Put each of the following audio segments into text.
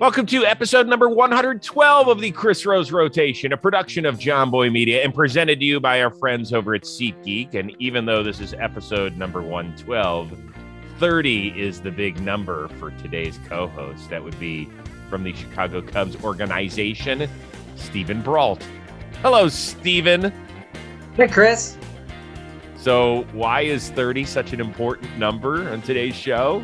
Welcome to episode number 112 of the Chris Rose Rotation, a production of John Boy Media and presented to you by our friends over at SeatGeek. And even though this is episode number 112, 30 is the big number for today's co host. That would be from the Chicago Cubs organization, Stephen Brault. Hello, Stephen. Hey, Chris. So, why is 30 such an important number on today's show?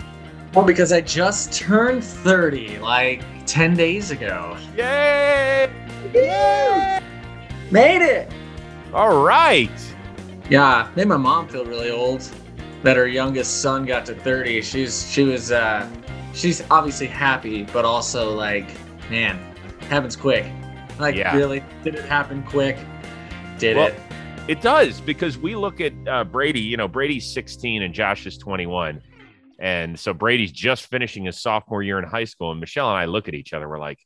Well, because I just turned 30 like 10 days ago. Yay! Yay! Made it! All right. Yeah, made my mom feel really old that her youngest son got to 30. She's she was uh she's obviously happy, but also like, man, happens quick. Like Yeah. really, did it happen quick? Did Well, it? It does because we look at uh, Brady. You know, Brady's 16 and Josh is 21, and so Brady's just finishing his sophomore year in high school. And Michelle and I look at each other. We're like,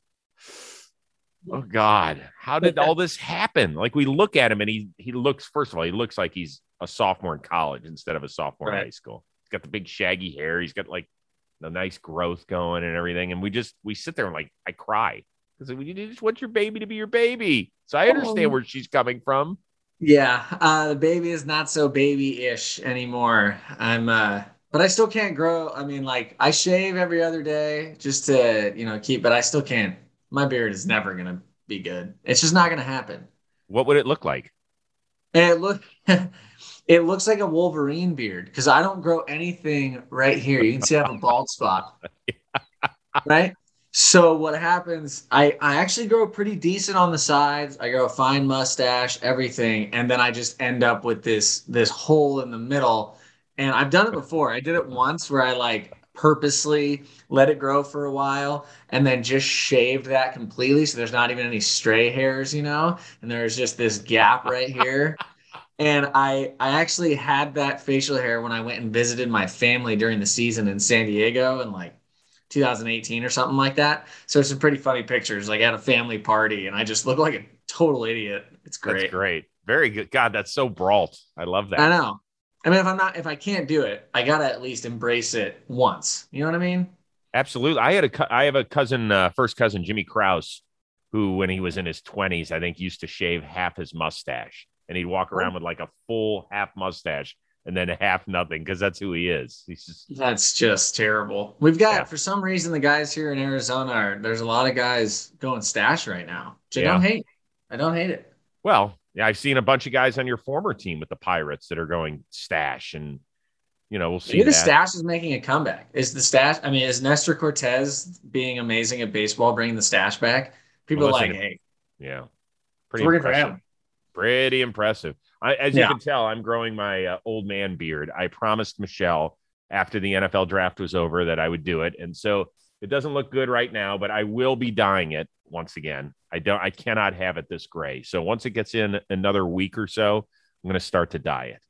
"Oh God, how did all this happen?" Like we look at him, and he he looks. First of all, he looks like he's a sophomore in college instead of a sophomore in high school. He's got the big shaggy hair. He's got like the nice growth going and everything. And we just we sit there and like I cry because you just want your baby to be your baby. So I understand Oh. where she's coming from. Yeah, uh, the baby is not so baby-ish anymore. I'm, uh, but I still can't grow. I mean, like I shave every other day just to, you know, keep. But I still can't. My beard is never gonna be good. It's just not gonna happen. What would it look like? And it look, it looks like a Wolverine beard because I don't grow anything right here. You can see I have a bald spot, right? So what happens? I I actually grow pretty decent on the sides. I grow a fine mustache, everything, and then I just end up with this this hole in the middle. And I've done it before. I did it once where I like purposely let it grow for a while and then just shaved that completely so there's not even any stray hairs, you know? And there's just this gap right here. And I I actually had that facial hair when I went and visited my family during the season in San Diego in like 2018 or something like that. So it's some pretty funny pictures, like at a family party, and I just look like a total idiot. It's great. That's great. Very good. God, that's so Brault. I love that. I know. I mean, if I'm not, if I can't do it, I gotta at least embrace it once. You know what I mean? Absolutely. I had a, I have a cousin, uh, first cousin Jimmy Kraus, who when he was in his 20s, I think used to shave half his mustache, and he'd walk around with like a full half mustache and then half nothing because that's who he is. He's just That's just terrible. We've got Yeah. for some reason the guys here in Arizona are there's a lot of guys going stash right now. Which I Yeah. don't hate. I don't hate it. well. Yeah, I've seen a bunch of guys on your former team with the Pirates that are going stash, and you know we'll see. Maybe the stash is making a comeback. Is the stash? I mean, is Nestor Cortez being amazing at baseball bringing the stash back? People Well, are like, hey, Yeah, pretty impressive. Pretty impressive. I, as you Yeah. can tell, I'm growing my uh, old man beard. I promised Michelle after the NFL draft was over that I would do it, and so it doesn't look good right now, but I will be dyeing it once again. I don't. I cannot have it this gray. So once it gets in another week or so, I'm going to start to dye it.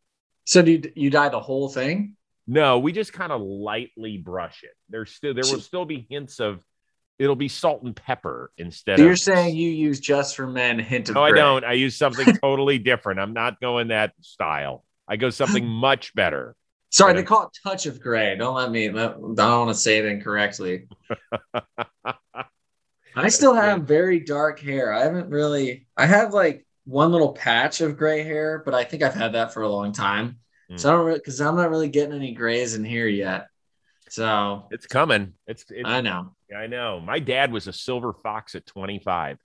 So do you, you dye the whole thing? No, we just kind of lightly brush it. There's still there will still be hints of it'll be salt and pepper instead So of you're saying you use just for men hint of No, I don't. I use something totally different. I'm not going that style. I go something much better. Sorry, they call it touch of gray. Don't let me. I don't want to say it incorrectly. I still have very dark hair. I haven't really. I have like one little patch of gray hair, but I think I've had that for a long time. So I don't really because I'm not really getting any grays in here yet. So It's coming. It's, it's I know. I know. My dad was a silver fox at 25.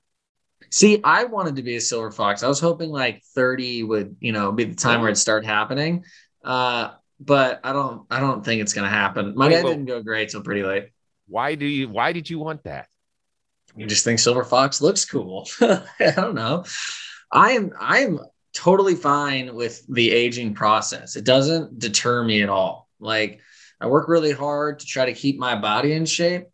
See, I wanted to be a silver fox. I was hoping like 30 would, you know, be the time where it start happening. Uh, but I don't. I don't think it's gonna happen. My Wait, dad well- didn't go gray till pretty late. Why do you why did you want that? You just think silver fox looks cool. I don't know. I am. I am totally fine with the aging process. It doesn't deter me at all. Like I work really hard to try to keep my body in shape.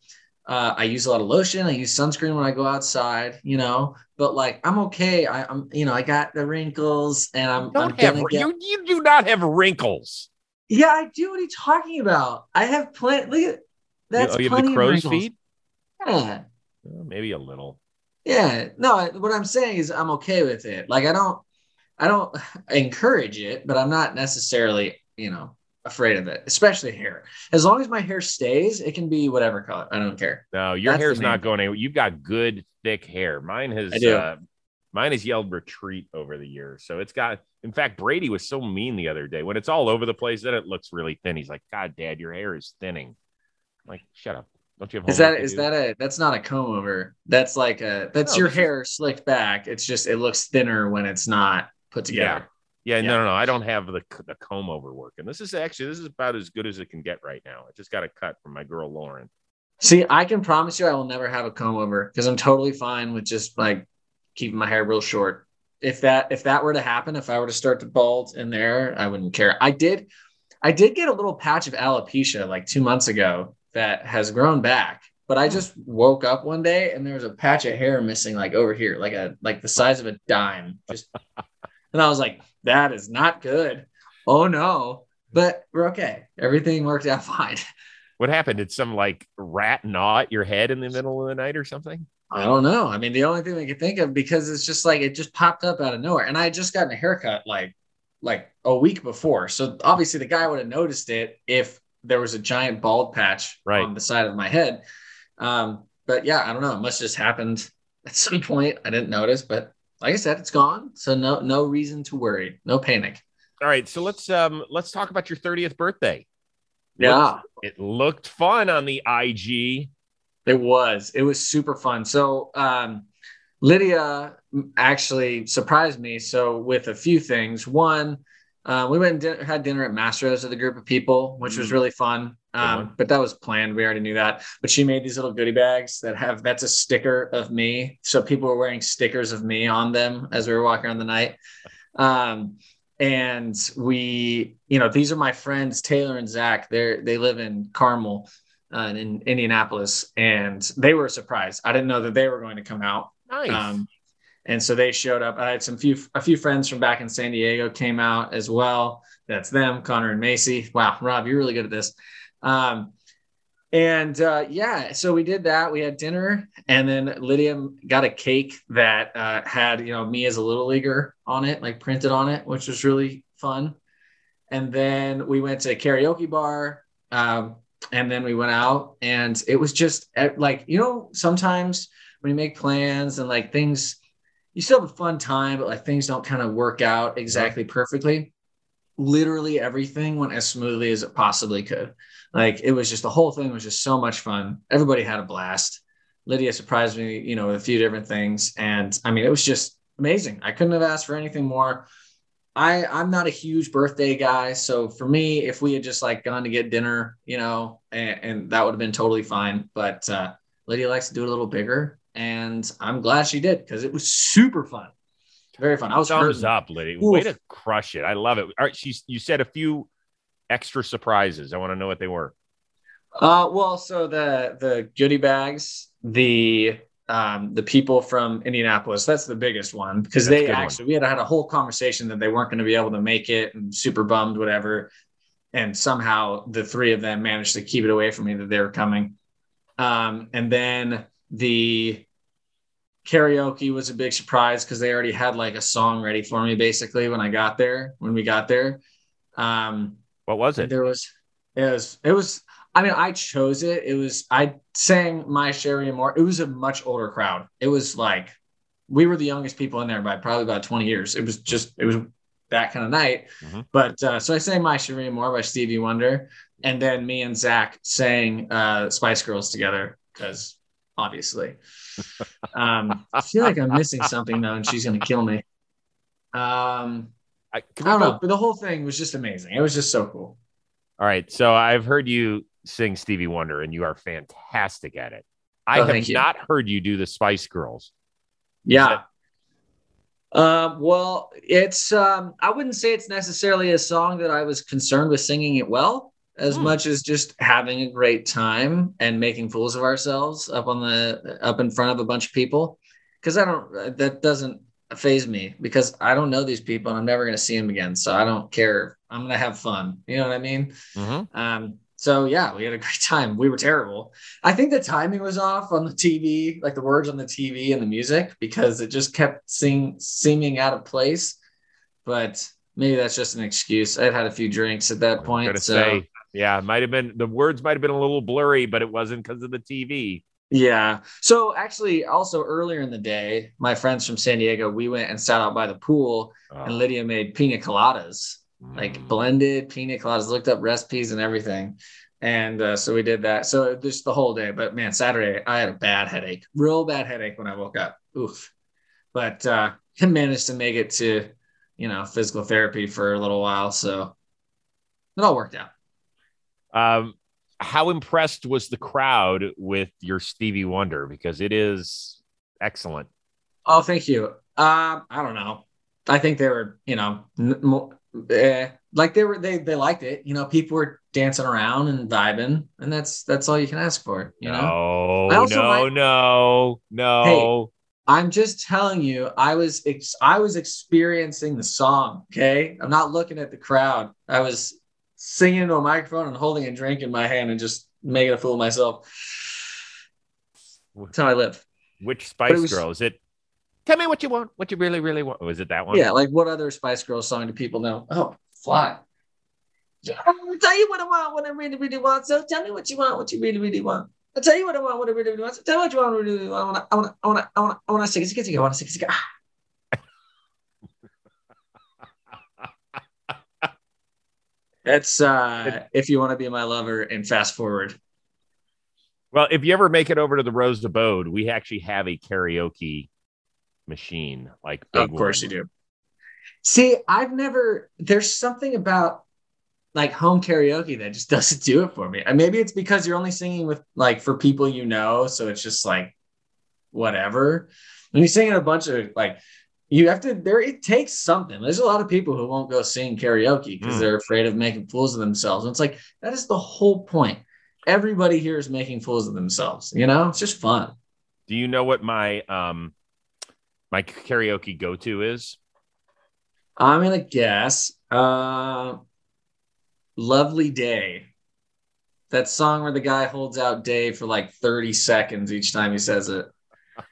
Uh, I use a lot of lotion. I use sunscreen when I go outside, you know. But like, I'm okay. I, I'm, you know, I got the wrinkles, and I'm, You don't I'm have get- you, you do not have wrinkles. Yeah, I do. What are you talking about? I have plenty. Look at that's oh, you have the crow's wrinkles. feet? Yeah, maybe a little. yeah. No, what I'm saying is I'm okay with it. Like I don't, I don't encourage it, but I'm not necessarily, you know, afraid of it, especially hair. As long as my hair stays, it can be whatever color. I don't care. No, your That's hair's not going anywhere. You've got good thick hair. Mine has I do. uh mine has yelled retreat over the years. So it's got in fact, Brady was so mean the other day. When it's all over the place, then it looks really thin. He's like, God dad, your hair is thinning. I'm like, shut up. Don't you have Is that is that do?" that a that's not a comb over. That's like a that's No, your hair slicked back. It's just it looks thinner when it's not put together. Yeah, Yeah. no, no, no. I don't have the the comb over work, and this is actually this is about as good as it can get right now. I just got a cut from my girl Lauren. See, I can promise you I will never have a comb over because I'm totally fine with just like keeping my hair real short. If that if that were to happen, if I were to start to bald in there, I wouldn't care. I did I did get a little patch of alopecia like two months ago that has grown back. But I hmm. just woke up one day and there was a patch of hair missing like over here, like a like the size of a dime. Just and I was like, that is not good. Oh no. But we're okay. Everything worked out fine. What happened? Did some like rat gnaw at your head in the middle of the night or something? I don't know. I mean, the only thing I could think of because it's just like it just popped up out of nowhere, and I had just gotten a haircut like like a week before, so obviously the guy would have noticed it if there was a giant bald patch Right. on the side of my head. Um, but yeah, I don't know. It must have just happened at some point. I didn't notice, but like I said, it's gone, so no no reason to worry, no panic. All right, so let's um let's talk about your 30th birthday. Yeah. It looked fun on the IG. It was. It was super fun. So um, Lydia actually surprised me. So with a few things. One, uh, we went and had dinner at Mastro's with a group of people, which was Mm. really fun. Um, but that was planned. We already knew that. But she made these little goodie bags that have that's a sticker of me. So people were wearing stickers of me on them as we were walking around the night. Um, and we, you know, these are my friends Taylor and Zach. They're they live in Carmel, uh, in Indianapolis, and they were surprised. I didn't know that they were going to come out. Nice. Um, and so they showed up. I had some few a few friends from back in San Diego came out as well. That's them, Connor and Macy. Wow, Rob, you're really good at this. Um, and uh, yeah, so we did that. We had dinner, and then Lydia got a cake that uh, had you know me as a little leaguer on it, like printed on it, which was really fun. And then we went to a karaoke bar, um, and then we went out, and it was just eh, like you know sometimes when you make plans and like things, you still have a fun time, but like things don't kind of work out exactly perfectly. Literally everything went as smoothly as it possibly could. Like it was just the whole thing was just so much fun. Everybody had a blast. Lydia surprised me, you know, with a few different things. And I mean, it was just amazing. I couldn't have asked for anything more. I I'm not a huge birthday guy, so for me, if we had just like gone to get dinner, you know, and, and that would have been totally fine. But uh, Lydia likes to do it a little bigger, and I'm glad she did because it was super fun, very fun. I was Thumbs hurting. up, Liddy. Way to crush it. I love it. All right, she's you said a few extra surprises. I want to know what they were. Uh, well, so the the goodie bags, the um, the people from Indianapolis, that's the biggest one because That's they good one. actually we had had a whole conversation that they weren't going to be able to make it and super bummed, whatever. And somehow the three of them managed to keep it away from me that they were coming. Um, and then the karaoke was a big surprise because they already had like a song ready for me basically when I got there, when we got there. Um, What was it? there was it was it was I mean I chose it. It was I sang my Sherry and more. It was a much older crowd. It was like we were the youngest people in there by probably about 20 years. It was just it was that kind of night. Mhm. But uh, so I sang my Sherry and more by Stevie Wonder, and then me and Zach sang uh, Spice Girls together because obviously. um, I feel like I'm missing something though, and she's gonna kill me. Um, I, I don't know, but the whole thing was just amazing. It was just so cool. All right. So I've heard you sing Stevie Wonder, and you are fantastic at it. I Oh, have not heard you do the Spice Girls. Yeah. Um, well, it's um, I wouldn't say it's necessarily a song that I was concerned with singing it well, as Hmm. much as just having a great time and making fools of ourselves up on the up in front of a bunch of people. Because I don't that doesn't phase me because I don't know these people and I'm never gonna see them again. So I don't care. I'm gonna have fun. You know what I mean? Mhm. Um, so yeah, we had a great time. We were terrible. I think the timing was off on the TV, like the words on the TV and the music, because it just kept seem, seeming out of place. But maybe that's just an excuse. I'd had a few drinks at that point. So say, yeah, it might have been the words might have been a little blurry, but it wasn't because of the TV. yeah. So actually, also earlier in the day, my friends from San Diego, we went and sat out by the pool, and Oh, Lydia made pina coladas, like mm. blended pina coladas. Looked up recipes and everything, and uh, so we did that. So just the whole day. But man, Saturday I had a bad headache, real bad headache when I woke up. Oof. But uh, managed to make it to, you know, physical therapy for a little while. So it all worked out. Um, how impressed was the crowd with your Stevie Wonder? Because it is excellent. Oh, thank you. Um, I don't know. I think they were, you know, eh, like they were, they they liked it. You know, people were dancing around and vibing, and that's that's all you can ask for. You know, no, also no, like- no, no. I'm just telling you, I was ex- I was experiencing the song. Okay, I'm not looking at the crowd. I was singing into a microphone and holding a drink in my hand and just making a fool of myself. That's how I live. Which Spice was- Girl is it? Tell me what you want. What you really, really want. Was it that one? Yeah, like what other Spice Girl song do people know? Oh, fly. I'll tell you what I want, what I really, really want. So tell me what you want, what you really, really want. I'll tell you what I want, what I really, really want. So tell me what you want, what you really want. I want, I want, I want, I want to stick a stick, I want to stick a stick. That's uh if you want to be my lover and fast forward. Well, if you ever make it over to the Rose Abode, we actually have a karaoke machine. Like, of course one. you do. See, I've never. There's something about like home karaoke that just doesn't do it for me. And maybe it's because you're only singing with like for people you know, so it's just like whatever. When you sing in a bunch of like, you have to. There, it takes something. There's a lot of people who won't go sing karaoke because Mm. they're afraid of making fools of themselves. And it's like that is the whole point. Everybody here is making fools of themselves. You know, it's just fun. Do you know what my um my karaoke go to is? I'm gonna guess. Uh, "Lovely Day." That song where the guy holds out "day" for like 30 seconds each time he says it.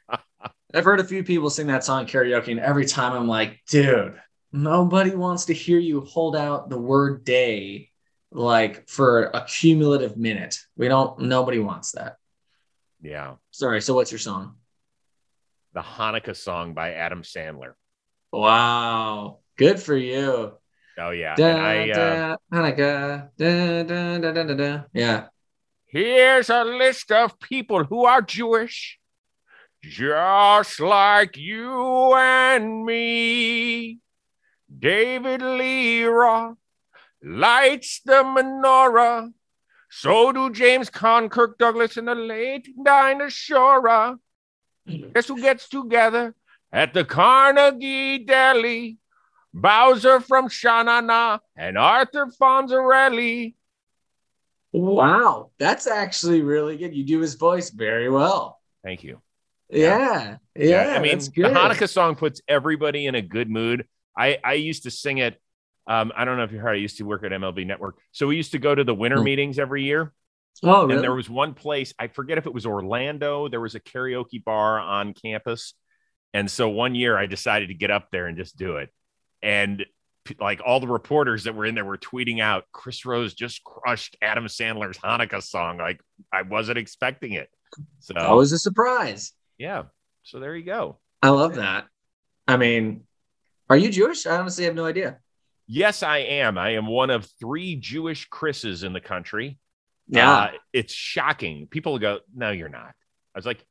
I've heard a few people sing that song karaoke, and every time I'm like, dude, nobody wants to hear you hold out the word "day" like for a cumulative minute. We don't. Nobody wants that. Yeah, Sorry. So, what's your song? the Hanukkah song by Adam Sandler. Wow, good for you. Oh yeah, Da, I uh, da, Hanukkah, da, da, da, da, da, da. Yeah. here's a list of people who are Jewish, just like you and me. David Roth lights the menorah. So do James Conn, Kirk Douglas, and the late Dinah Shore. Guess who gets together at the Carnegie Deli? Bowser from Shanana and Arthur Fonzarelli. Wow, that's actually really good. You do his voice very well. Thank you. Yeah, yeah. I mean, the. Hanukkah song puts everybody in a good mood. I I used to sing it. Um, I don't know if you heard. I used to work at MLB Network, so we used to go to the winter Hmm. meetings every year. Oh, And really? there was one place, I forget if it was Orlando, there was a karaoke bar on campus. And so one year I decided to get up there and just do it. And like all the reporters that were in there were tweeting out, Chris Rose just crushed Adam Sandler's Hanukkah song. Like I wasn't expecting it. So, that was a surprise. Yeah. So there you go. I love that. I mean, are you Jewish? I honestly have no idea. Yes, I am. I am one of three Jewish Chris's in the country. Yeah. Uh, it's shocking. People go, no, you're not. I was like,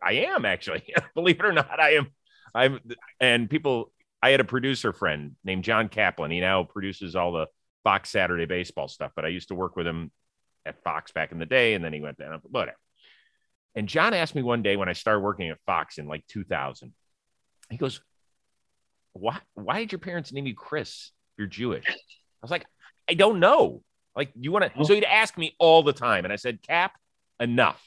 I am actually. Believe it or not, I am. I'm. And people, I had a producer friend named John Kaplan. He now produces all the Fox Saturday baseball stuff, but I used to work with him at Fox back in the day, and then he went down. Whatever. And John asked me one day when I started working at Fox in like 2000. He goes, "Why? Why did your parents name you Chris? You're Jewish." I was like, "I don't know." Like, you want to? So he'd ask me all the time, and I said, "Cap, enough."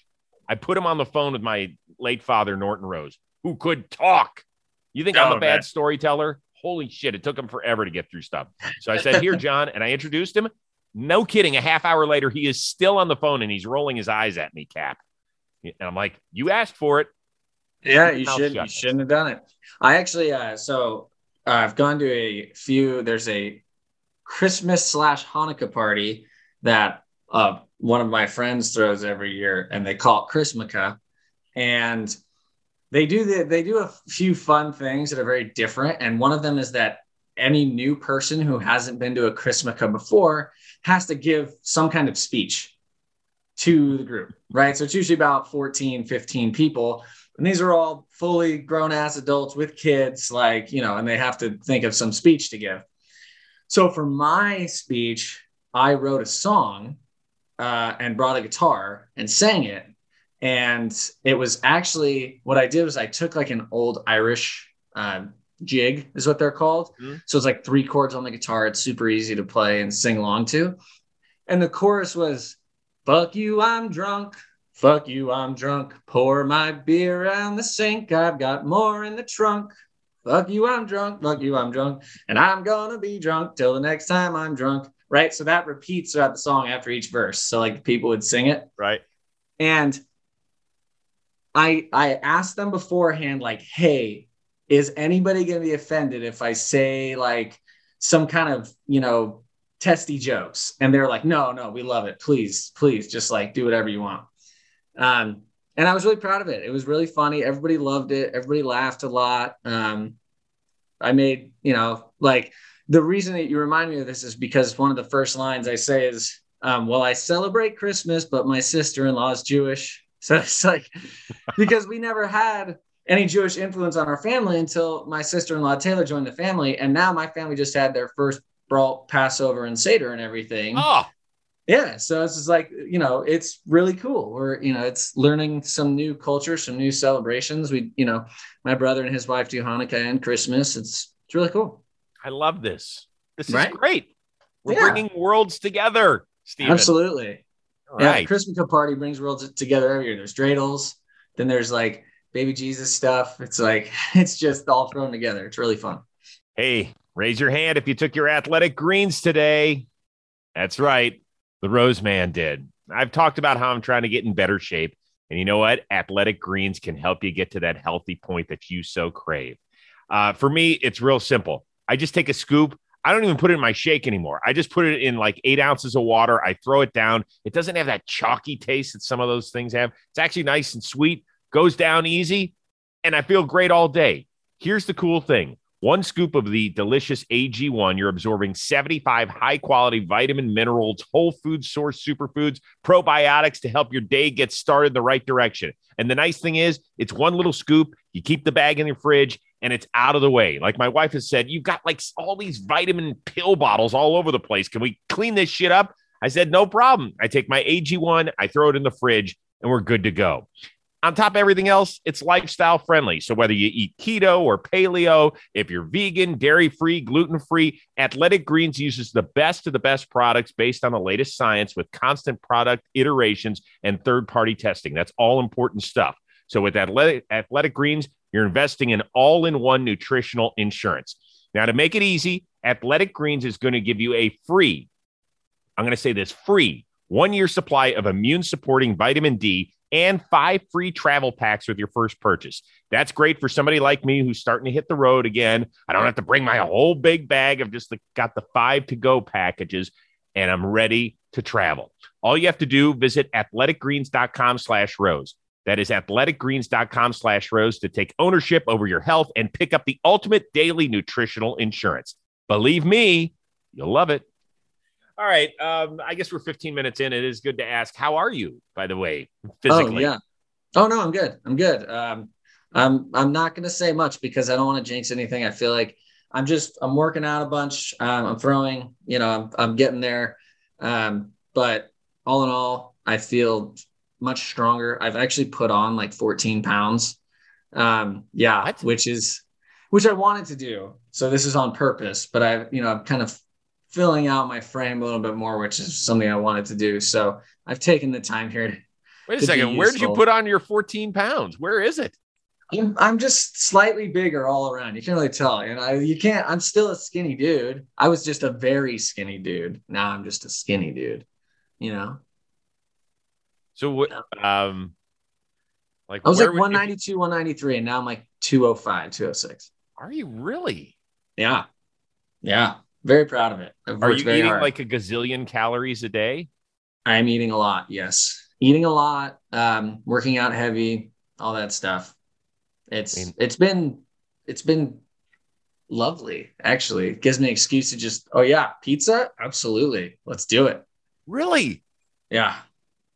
I put him on the phone with my late father, Norton Rose, who could talk. You think I'm Oh, a bad man. storyteller? Holy shit! It took him forever to get through stuff. So I said, "Here, John," and I introduced him. No kidding. A half hour later, he is still on the phone and he's rolling his eyes at me, Cap. And I'm like, "You asked for it." Yeah, you should you shouldn't have done it. I actually, uh, so I've gone to a few. There's a Christmas slash Hanukkah party that uh, one of my friends throws every year, and they call it Chrismica. And they do the, they do a few fun things that are very different. And one of them is that any new person who hasn't been to a Chrismica before has to give some kind of speech to the group, right? So it's usually about 14, 15 people. And these are all fully grown ass adults with kids, like, you know, and they have to think of some speech to give. So for my speech, I wrote a song uh, and brought a guitar and sang it. And it was actually what I did was I took like an old Irish uh, jig, is what they're called. Mm-hmm. So it's like three chords on the guitar. It's super easy to play and sing along to. And the chorus was, Fuck you, I'm drunk. Fuck you, I'm drunk. Pour my beer around the sink. I've got more in the trunk. Fuck you, I'm drunk. Fuck you, I'm drunk. And I'm gonna be drunk till the next time I'm drunk. Right. So that repeats throughout the song after each verse. So like people would sing it. Right. And I I asked them beforehand, like, hey, is anybody gonna be offended if I say like some kind of, you know, testy jokes? And they're like, no, no, we love it. Please, please, just like do whatever you want. Um, and I was really proud of it. It was really funny. Everybody loved it. Everybody laughed a lot. Um, I made, you know, like the reason that you remind me of this is because one of the first lines I say is, um, well, I celebrate Christmas, but my sister in law is Jewish. So it's like, because we never had any Jewish influence on our family until my sister in law Taylor joined the family. And now my family just had their first brought Passover and Seder and everything. Oh, yeah so it's just like you know it's really cool. We're you know it's learning some new culture some new celebrations. We you know my brother and his wife do hanukkah and christmas. It's it's really cool. I love this. This right? is great. We're yeah. bringing worlds together Steven. absolutely. All yeah right. christmas party brings worlds together every year. There's dreidels then there's like baby jesus stuff. It's like it's just all thrown together. It's really fun. Hey raise your hand if you took your athletic greens today that's right the Rose Man did. I've talked about how I'm trying to get in better shape. And you know what? Athletic Greens can help you get to that healthy point that you so crave. Uh, for me, it's real simple. I just take a scoop. I don't even put it in my shake anymore. I just put it in like eight ounces of water. I throw it down. It doesn't have that chalky taste that some of those things have. It's actually nice and sweet, goes down easy, and I feel great all day. Here's the cool thing one scoop of the delicious AG1, you're absorbing 75 high quality vitamin, minerals, whole food source superfoods, probiotics to help your day get started the right direction. And the nice thing is, it's one little scoop. You keep the bag in your fridge and it's out of the way. Like my wife has said, you've got like all these vitamin pill bottles all over the place. Can we clean this shit up? I said, no problem. I take my AG1, I throw it in the fridge, and we're good to go. On top of everything else, it's lifestyle friendly. So whether you eat keto or paleo, if you're vegan, dairy free, gluten free, Athletic Greens uses the best of the best products based on the latest science with constant product iterations and third party testing. That's all important stuff. So with Athletic, Athletic Greens, you're investing in all in one nutritional insurance. Now, to make it easy, Athletic Greens is going to give you a free, I'm going to say this free one year supply of immune supporting vitamin D and five free travel packs with your first purchase. That's great for somebody like me who's starting to hit the road again. I don't have to bring my whole big bag of just got the five to go packages and I'm ready to travel. All you have to do, visit athleticgreens.com slash rose. That is athleticgreens.com slash rose to take ownership over your health and pick up the ultimate daily nutritional insurance. Believe me, you'll love it. All right. Um, I guess we're 15 minutes in. It is good to ask, how are you, by the way, physically? Oh, yeah. Oh, no, I'm good. I'm good. Um, I'm, I'm not going to say much because I don't want to jinx anything. I feel like I'm just, I'm working out a bunch. Um, I'm throwing, you know, I'm, I'm getting there. Um, but all in all, I feel much stronger. I've actually put on like 14 pounds. Um, yeah, what? which is, which I wanted to do. So this is on purpose, but I've you know, I'm kind of filling out my frame a little bit more, which is something I wanted to do. So I've taken the time here. To, Wait a second. Where did you put on your 14 pounds? Where is it? I'm, I'm just slightly bigger all around. You can't really tell. You know, you can't. I'm still a skinny dude. I was just a very skinny dude. Now I'm just a skinny dude. You know. So what? Um, like I was like 192, you... 193, and now I'm like 205, 206. Are you really? Yeah. Yeah. Very proud of it. I've Are you eating hard. like a gazillion calories a day? I am eating a lot. Yes. Eating a lot, um, working out heavy, all that stuff. It's I mean- it's been it's been lovely actually. It gives me an excuse to just oh yeah, pizza? Absolutely. Let's do it. Really? Yeah.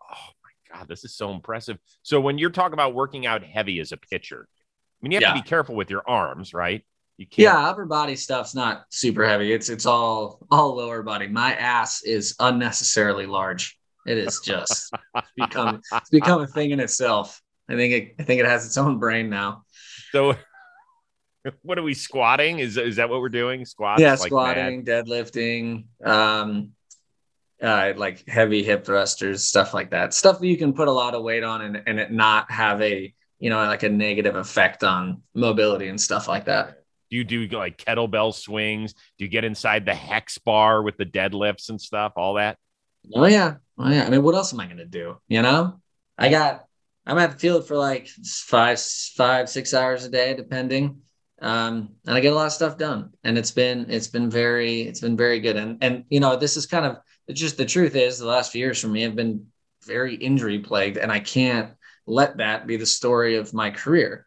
Oh my God, this is so impressive. So when you're talking about working out heavy as a pitcher, I mean, you have to be careful with your arms, right? You can't. Yeah, upper body stuff's not super heavy. It's it's all all lower body. My ass is unnecessarily large. It is just it's become it's become a thing in itself. I think it I think it has its own brain now. So what are we squatting? Is is that what we're doing? Squats? yeah, like squatting, deadlifting, um, uh, like heavy hip thrusters, stuff like that. Stuff that you can put a lot of weight on and, and it not have a you know like a negative effect on mobility and stuff like that. Do you do like kettlebell swings? Do you get inside the hex bar with the deadlifts and stuff? All that? Oh yeah, oh yeah. I mean, what else am I gonna do? You know, I got I'm at the field for like five, five, six hours a day, depending. Um, and I get a lot of stuff done, and it's been it's been very it's been very good. And and you know, this is kind of just the truth is the last few years for me have been very injury plagued, and I can't let that be the story of my career.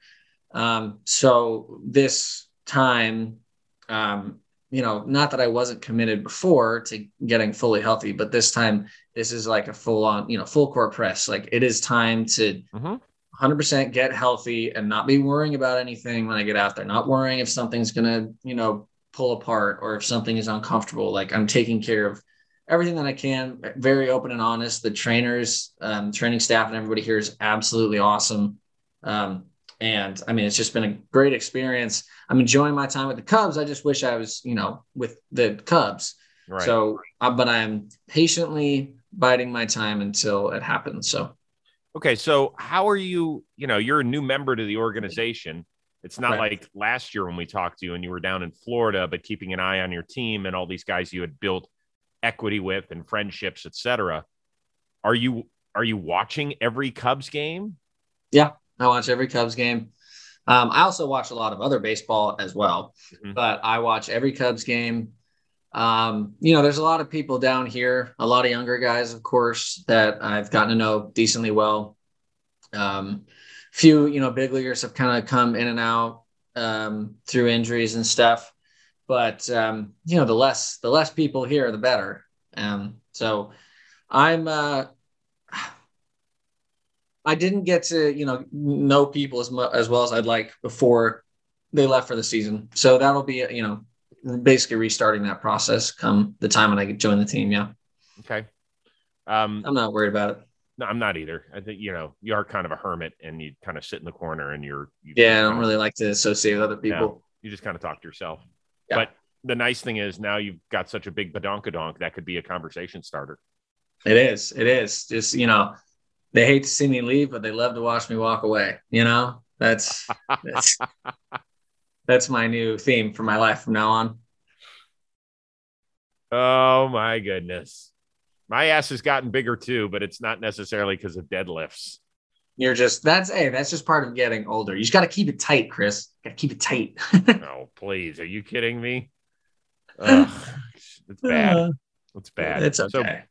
Um, so this time, um, you know, not that I wasn't committed before to getting fully healthy, but this time this is like a full on, you know, full court press. Like it is time to Mhm. 100% get healthy and not be worrying about anything when I get out there, not worrying if something's going to, you know, pull apart or if something is uncomfortable. Like I'm taking care of everything that I can, very open and honest. The trainers, um, training staff, and everybody here is absolutely awesome. Um, and I mean, it's just been a great experience. I'm enjoying my time with the Cubs. I just wish I was, you know, with the Cubs. Right. So, uh, but I'm patiently biding my time until it happens. So, Okay, so how are you? You know, you're a new member to the organization. It's not Right. like last year when we talked to you and you were down in Florida, but keeping an eye on your team and all these guys you had built equity with and friendships, etc. Are you are you watching every Cubs game? I watch every Cubs game. Um, I also watch a lot of other baseball as well, Mhm. but I watch every Cubs game. Um, you know, there's a lot of people down here, a lot of younger guys, of course, that I've gotten to know decently well. Um, few, you know, big leaguers have kind of come in and out um, through injuries and stuff, but um, you know, the less the less people here, the better. Um, so I'm uh, I didn't get to you know know people as much as well as I'd like before they left for the season. So that'll be you know basically restarting that process come the time when I join the team. Yeah, Okay. Um, I'm not worried about it. no, I'm not either. I think you know you are kind of a hermit, and you kind of sit in the corner, and you're you Yeah, I don't really like to associate with other people. you just kind of talk to yourself. Yeah. But the nice thing is now you've got such a big badonkadonk that could be a conversation starter. It is. It is. Just you know, they hate to see me leave, but they love to watch me walk away. You know, that's that's that's my new theme for my life from now on. Oh my goodness. My ass has gotten bigger too, but it's not necessarily because of deadlifts. You're just that's hey, that's just part of getting older. You just got to keep it tight, Chris. Got to keep it tight. oh, please. Are you kidding me? Ugh, it's bad. Uh, it's bad. It's So, okay.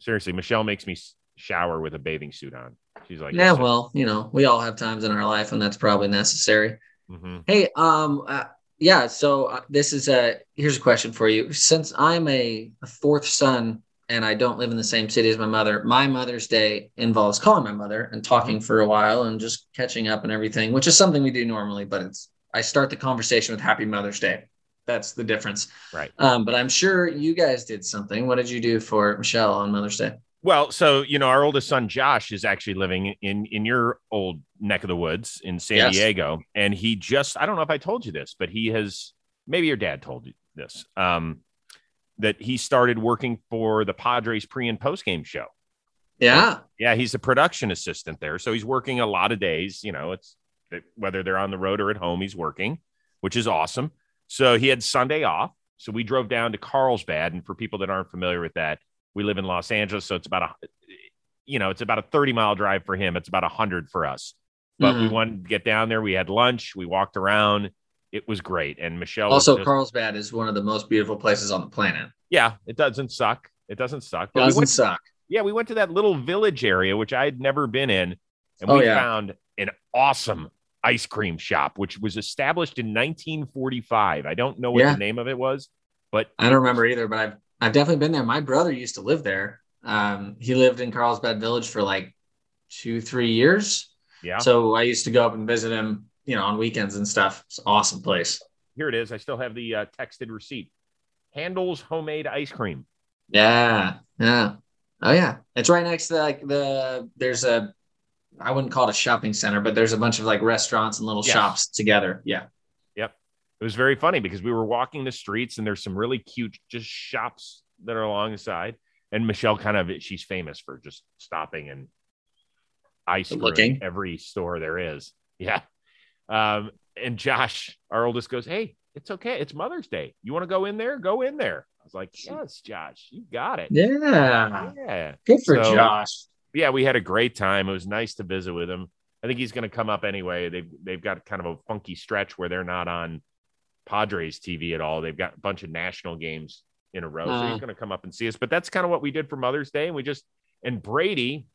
seriously, Michelle makes me shower with a bathing suit on. She's like, yeah, well, you know, we all have times in our life when that's probably necessary. Mhm. Hey, um, uh, yeah. So uh, this is a here's a question for you. Since I'm a, a fourth son and I don't live in the same city as my mother, my Mother's Day involves calling my mother and talking for a while and just catching up and everything, which is something we do normally. But it's I start the conversation with Happy Mother's Day. That's the difference. Right. Um, but I'm sure you guys did something. What did you do for Michelle on Mother's Day? Well, so you know, our oldest son Josh is actually living in in your old neck of the woods in San Yes. Diego, and he just I don't know if I told you this, but he has maybe your dad told you this. Um, that he started working for the Padres pre and post game show. Yeah. Yeah, he's a production assistant there, so he's working a lot of days. You know, it's whether they're on the road or at home, he's working, which is awesome. So he had Sunday off, so we drove down to Carlsbad, and for people that aren't familiar with that, we live in Los Angeles, so it's about a, you know, it's about a thirty mile drive for him. It's about a hundred for us, but we Mhm. wanted to get down there. We had lunch, we walked around, it was great. And Michelle Also, just, Carlsbad is one of the most beautiful places on the planet. yeah, it doesn't suck. It doesn't suck. But Doesn't went, suck. yeah, we went to that little village area which I had never been in, and Oh, we yeah. found an awesome ice cream shop which was established in 1945. I don't know what Yeah. the name of it was, but I don't remember either, but I've I've definitely been there. My brother used to live there. Um, he lived in Carlsbad Village for like two, three years. yeah, So I used to go up and visit him, you know, on weekends and stuff. It's an awesome place. here it is. I still have the uh, texted receipt. Handles homemade ice cream. Yeah, yeah. Oh yeah. It's right next to like the there's a I wouldn't call it a shopping center, but there's a bunch of like restaurants and little Yes. shops together. Yeah. It was very funny because we were walking the streets and there's some really cute just shops that are along the side. And Michelle kind of she's famous for just stopping and ice Looking. every store there is. Yeah. Um, and Josh, our oldest, goes, Hey, it's okay. It's Mother's Day. You want to go in there? Go in there. I was like, Yes, Josh, you got it. Yeah. Yeah. Good for So- Josh. yeah, we had a great time. It was nice to visit with him. I think he's going to come up anyway. They've they've got kind of a funky stretch where they're not on Padres TV at all. They've got a bunch of national games in a row, so Uh. he's going to come up and see us. But that's kind of what we did for Mother's Day, and we just and Brady.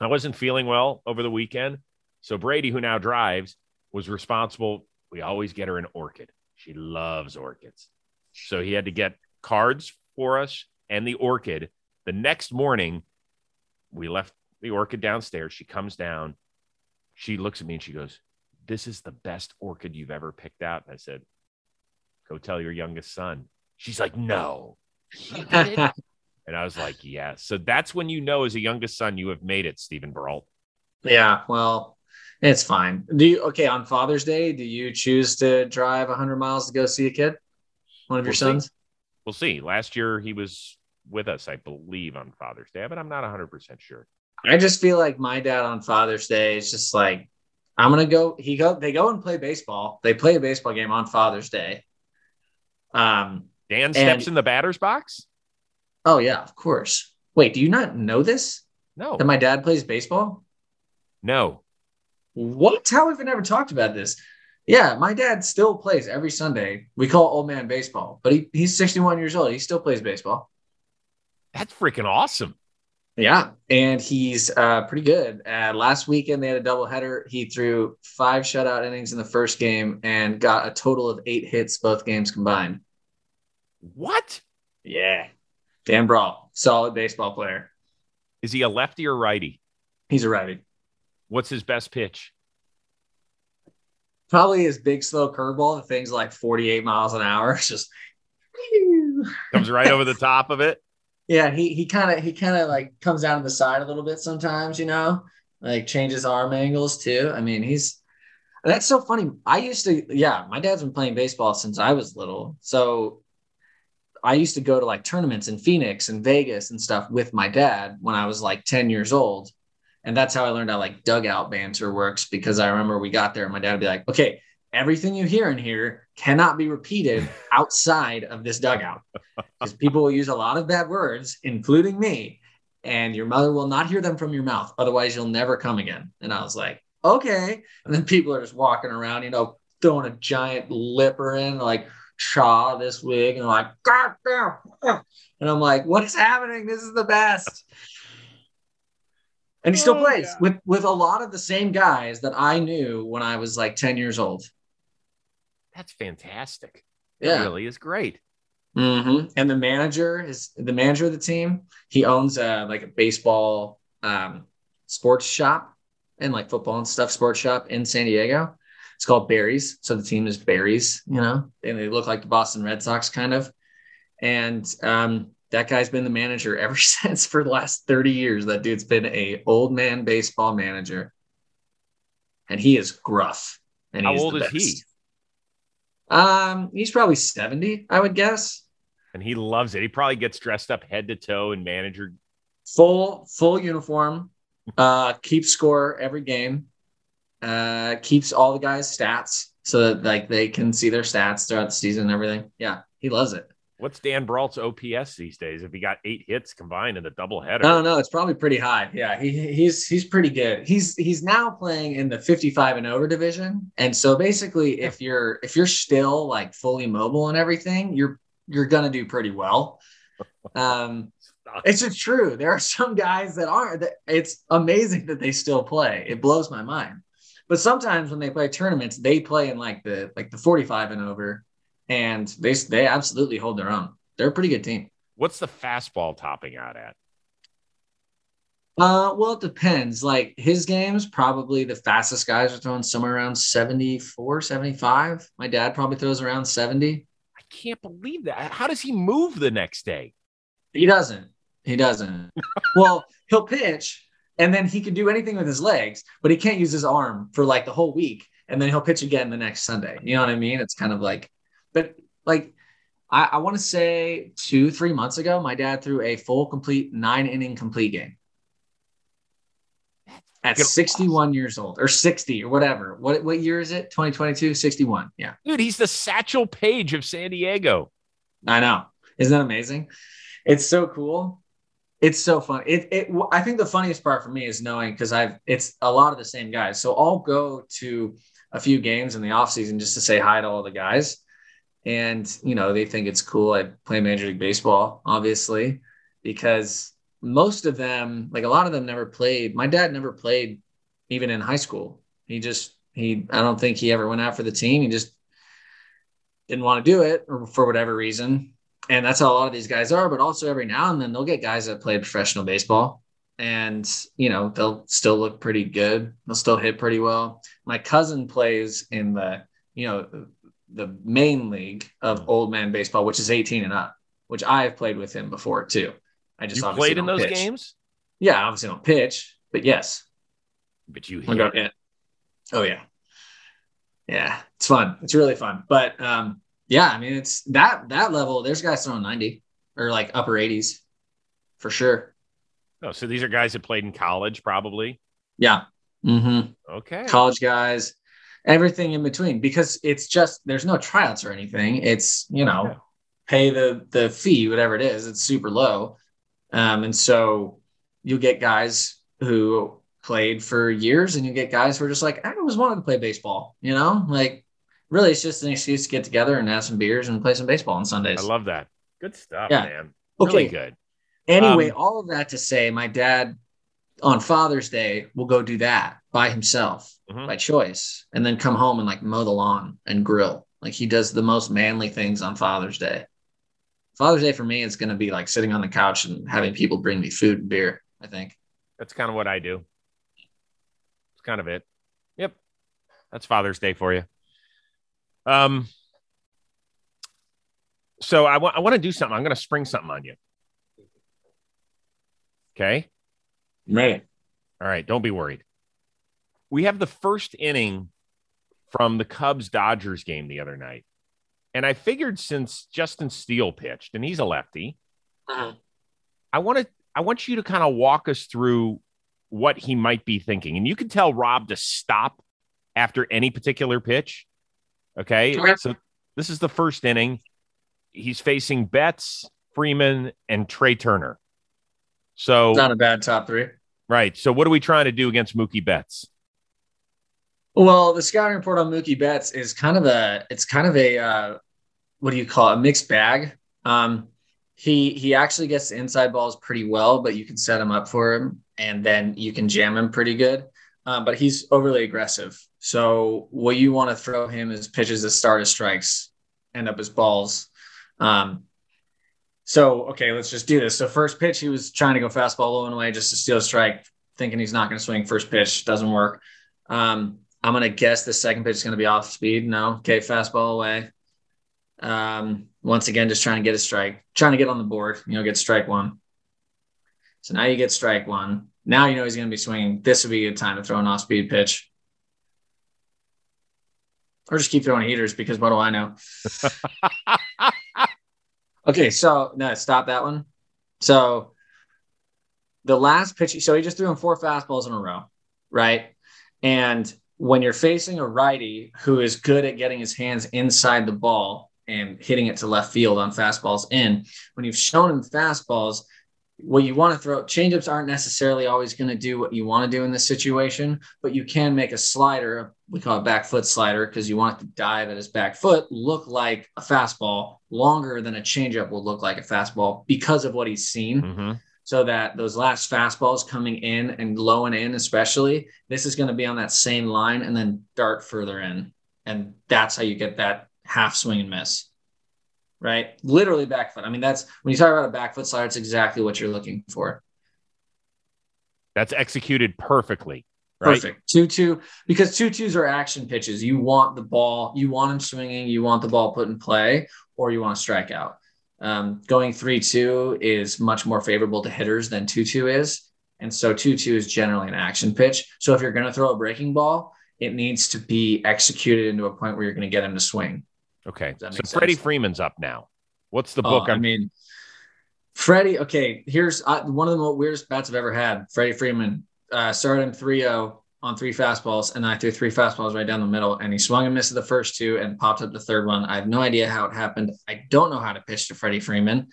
I wasn't feeling well over the weekend, so Brady, who now drives, was responsible. We always get her an orchid. She loves orchids, so he had to get cards for us and the orchid. The next morning, we left the orchid downstairs. She comes down. She looks at me and she goes, This is the best orchid you've ever picked out. And I said, Go tell your youngest son. She's like, No. He did it?" and I was like, Yes. So that's when you know, as a youngest son, you have made it, Stephen Burrell. Yeah, well, it's fine. Do you okay on Father's Day? Do you choose to drive 100 miles to go see a kid? One of your We'll see. sons? We'll see. Last year, he was with us, I believe, on Father's Day, but I'm not 100% sure. I just feel like my dad on Father's Day is just like, I'm gonna go. He go. They go and play baseball. They play a baseball game on Father's Day. Um. Dan steps And- in the batter's box? Oh yeah, of course. Wait, do you not know this? No. That my dad plays baseball? No. What? How have we never talked about this? Yeah, my dad still plays every Sunday. We call it old man baseball, but he, he's 61 years old. He still plays baseball. That's freaking awesome. Yeah, and he's uh, pretty good. Uh, last weekend they had a doubleheader. He threw five shutout innings in the first game and got a total of eight hits both games combined. What? Yeah, Dan Brawl, solid baseball player. Is he a lefty or righty? He's a righty. What's his best pitch? Probably his big slow curveball. The thing's like 48 miles an hour. It's just Comes right over the top of it. Yeah, he he kind of he kind of like comes down to the side a little bit sometimes, you know, like changes arm angles too. I mean, he's that's so funny. I used to, yeah, my dad's been playing baseball since I was little, so I used to go to like tournaments in Phoenix and Vegas and stuff with my dad when I was like ten years old, and that's how I learned how like dugout banter works. Because I remember we got there, and my dad would be like, "Okay, everything you hear in here cannot be repeated outside of this dugout." because people will use a lot of bad words, including me, and your mother will not hear them from your mouth. Otherwise, you'll never come again. And I was like, okay. And then people are just walking around, you know, throwing a giant lipper in, like, Shaw this wig, and like, God damn. And I'm like, what is happening? This is the best. And he still Oh, plays God. with with a lot of the same guys that I knew when I was like 10 years old. That's fantastic. Yeah. That really is great. hmm And the manager is the manager of the team. He owns a like a baseball um, sports shop and like football and stuff sports shop in San Diego. It's called Berries. So the team is Berries, you know, and they look like the Boston Red Sox kind of. And um, that guy's been the manager ever since for the last 30 years. That dude's been a old man baseball manager. And he is gruff. And How he's old the is he? Um, he's probably 70, I would guess. And he loves it. He probably gets dressed up head to toe in manager. full full uniform uh keeps score every game uh keeps all the guys stats so that like they can see their stats throughout the season and everything yeah he loves it What's Dan Brault's OPS these days? If he got eight hits combined in the doubleheader, No, no, it's probably pretty high. Yeah, he he's he's pretty good. He's he's now playing in the 55 and over division. And so basically if you're if you're still like fully mobile and everything, you're you're gonna do pretty well. Um it's just true. There are some guys that aren't that it's amazing that they still play. It blows my mind. But sometimes when they play tournaments, they play in like the like the 45 and over and they they absolutely hold their own. They're a pretty good team. What's the fastball topping out at? Uh, well, it depends. Like his games, probably the fastest guys are throwing somewhere around 74, 75. My dad probably throws around 70. I can't believe that. How does he move the next day? He doesn't. He doesn't. well, he'll pitch and then he can do anything with his legs, but he can't use his arm for like the whole week. And then he'll pitch again the next Sunday. You know what I mean? It's kind of like, but like I, I want to say two, three months ago, my dad threw a full, complete nine inning complete game at 61 years old or 60 or whatever. What, what year is it? 2022, 61. Yeah. Dude, he's the Satchel Paige of San Diego. I know. Isn't that amazing? It's so cool. It's so fun. It, it, I think the funniest part for me is knowing because I've, it's a lot of the same guys. So I'll go to a few games in the off season just to say hi to all the guys. And you know they think it's cool. I play major league baseball obviously because most of them like a lot of them never played. My dad never played even in high school. He just he i don't think he ever went out for the team. He just didn't want to do it or for whatever reason and that's how a lot of these guys are but also every now and then they'll get guys that play professional baseball and you know they'll still look pretty good they'll still hit pretty well my cousin plays in the you know the main league of mm. old man baseball, which is 18 and up, which I have played with him before too. I just you played in those pitch. games. Yeah, obviously don't pitch, but yes. But you hit. Yeah. Oh yeah, yeah. It's fun. It's really fun. But um, yeah, I mean, it's that that level. There's guys throwing 90 or like upper 80s for sure. Oh, so these are guys that played in college, probably. Yeah. Mm-hmm. Okay. College guys everything in between because it's just there's no tryouts or anything. It's you know pay the the fee whatever it is. It's super low, um, and so you'll get guys who played for years, and you get guys who are just like I always wanted to play baseball. You know, like really, it's just an excuse to get together and have some beers and play some baseball on Sundays. I love that. Good stuff, yeah. man. Really okay. good. Anyway, um, all of that to say, my dad on Father's Day will go do that by himself mm-hmm. by choice and then come home and like mow the lawn and grill. Like he does the most manly things on Father's Day. Father's Day for me is going to be like sitting on the couch and having people bring me food and beer, I think. That's kind of what I do. It's kind of it. Yep. That's Father's Day for you. Um so I want I want to do something. I'm going to spring something on you. Okay? Right. All right, don't be worried we have the first inning from the Cubs Dodgers game the other night. And I figured since Justin Steele pitched and he's a lefty, uh-huh. I want to I want you to kind of walk us through what he might be thinking. And you can tell Rob to stop after any particular pitch. Okay. okay. So this is the first inning. He's facing Betts, Freeman, and Trea Turner. So not a bad top three. Right. So what are we trying to do against Mookie Betts? Well, the scouting report on Mookie Betts is kind of a it's kind of a uh, what do you call it? A mixed bag. Um, he he actually gets inside balls pretty well, but you can set him up for him, and then you can jam him pretty good. Um, but he's overly aggressive. So what you want to throw him is pitches that start as strikes, end up as balls. Um, so okay, let's just do this. So first pitch, he was trying to go fastball low and away just to steal a strike, thinking he's not going to swing first pitch. Doesn't work. Um, I'm gonna guess the second pitch is gonna be off speed. No, okay, fastball away. Um, once again, just trying to get a strike, trying to get on the board. You know, get strike one. So now you get strike one. Now you know he's gonna be swinging. This would be a good time to throw an off speed pitch, or just keep throwing heaters because what do I know? okay, so no, stop that one. So the last pitch, so he just threw him four fastballs in a row, right? And when you're facing a righty who is good at getting his hands inside the ball and hitting it to left field on fastballs in. When you've shown him fastballs, what you want to throw changeups aren't necessarily always going to do what you want to do in this situation, but you can make a slider, we call it back foot slider, because you want it to dive at his back foot, look like a fastball longer than a changeup will look like a fastball because of what he's seen. Mm-hmm. So that those last fastballs coming in and low and in, especially, this is going to be on that same line and then dart further in. And that's how you get that half swing and miss right? Literally back foot. I mean, that's when you talk about a back foot slider, it's exactly what you're looking for. That's executed perfectly. Right? Perfect. Two two because two twos are action pitches. You want the ball, you want him swinging, you want the ball put in play, or you want to strike out. Um, going three two is much more favorable to hitters than two two is, and so two two is generally an action pitch. So if you're going to throw a breaking ball, it needs to be executed into a point where you're going to get him to swing. Okay. So Freddie Freeman's up now. What's the book? Oh, I mean, Freddie. Okay, here's uh, one of the most weirdest bats I've ever had. Freddie Freeman uh, started him 3-0 on three fastballs, and I threw three fastballs right down the middle, and he swung and missed the first two and popped up the third one. I have no idea how it happened. I don't know how to pitch to Freddie Freeman.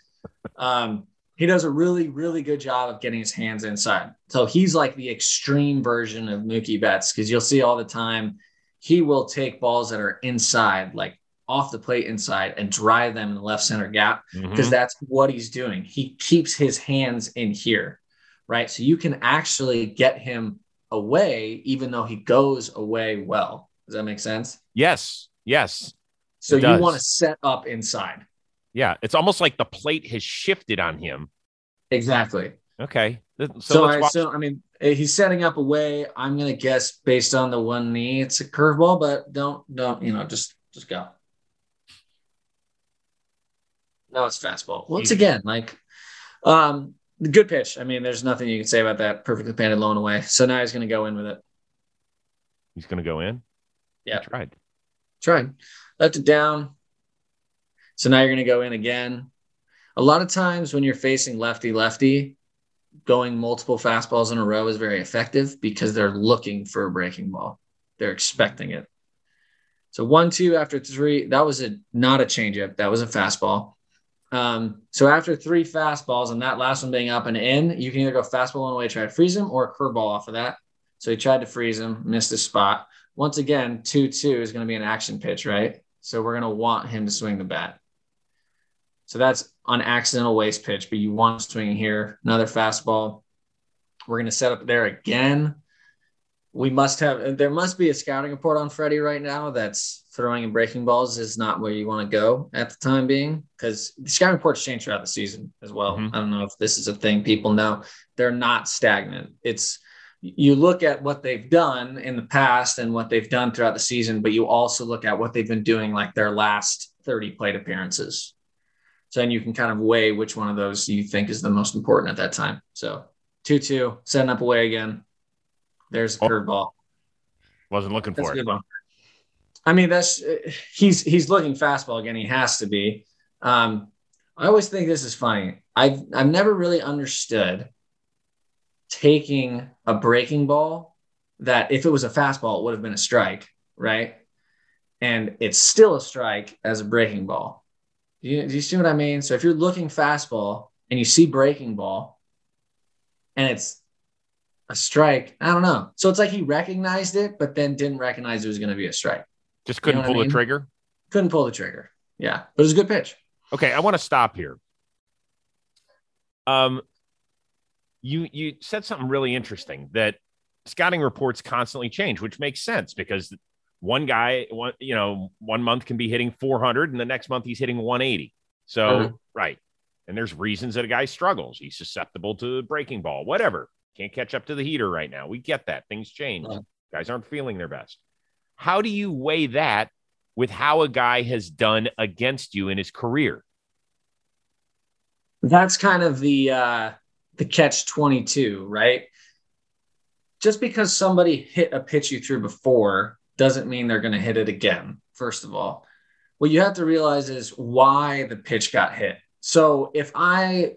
Um, he does a really, really good job of getting his hands inside. So he's like the extreme version of Mookie Betts because you'll see all the time he will take balls that are inside, like off the plate inside and drive them in the left center gap because mm-hmm. that's what he's doing. He keeps his hands in here, right? So you can actually get him away even though he goes away well. Does that make sense? Yes. Yes. So you want to set up inside. Yeah, it's almost like the plate has shifted on him. Exactly. Okay. So, so I, so, I mean, eh, he's setting up away. I'm gonna guess based on the one knee, it's a curveball, but don't don't you know just just go. No, it's fastball. Once again, like um good pitch. I mean, there's nothing you can say about that. Perfectly painted low and away. So now he's gonna go in with it. He's gonna go in? Yeah. He tried. Tried. Left it down. So now you're gonna go in again. A lot of times when you're facing lefty lefty, going multiple fastballs in a row is very effective because they're looking for a breaking ball. They're expecting it. So one, two after three, that was a not a changeup. That was a fastball. Um, so after three fastballs and that last one being up and in, you can either go fastball one way, try to freeze him, or a curveball off of that. So he tried to freeze him, missed his spot. Once again, 2 2 is going to be an action pitch, right? So we're going to want him to swing the bat. So that's an accidental waste pitch, but you want swinging here. Another fastball. We're going to set up there again we must have there must be a scouting report on Freddie right now that's throwing and breaking balls is not where you want to go at the time being because the scouting reports change throughout the season as well. Mm-hmm. I don't know if this is a thing people know. They're not stagnant. It's you look at what they've done in the past and what they've done throughout the season, but you also look at what they've been doing like their last 30 plate appearances. So then you can kind of weigh which one of those you think is the most important at that time. So 2 2, setting up away again, there's a oh. curveball. Wasn't looking that's for it. I mean, that's he's he's looking fastball again. He has to be. Um, I always think this is funny. I've I've never really understood taking a breaking ball that if it was a fastball, it would have been a strike, right? And it's still a strike as a breaking ball. Do you, do you see what I mean? So if you're looking fastball and you see breaking ball and it's a strike. I don't know. So it's like he recognized it, but then didn't recognize it was going to be a strike. Just couldn't you know pull I mean? the trigger. Couldn't pull the trigger. Yeah, but it was a good pitch. Okay, I want to stop here. Um, you you said something really interesting that scouting reports constantly change, which makes sense because one guy, one you know, one month can be hitting 400, and the next month he's hitting 180. So uh-huh. right, and there's reasons that a guy struggles. He's susceptible to the breaking ball, whatever. Can't catch up to the heater right now. We get that. Things change. Guys aren't feeling their best. How do you weigh that with how a guy has done against you in his career? That's kind of the uh the catch 22, right? Just because somebody hit a pitch you threw before doesn't mean they're going to hit it again. First of all, what you have to realize is why the pitch got hit. So if I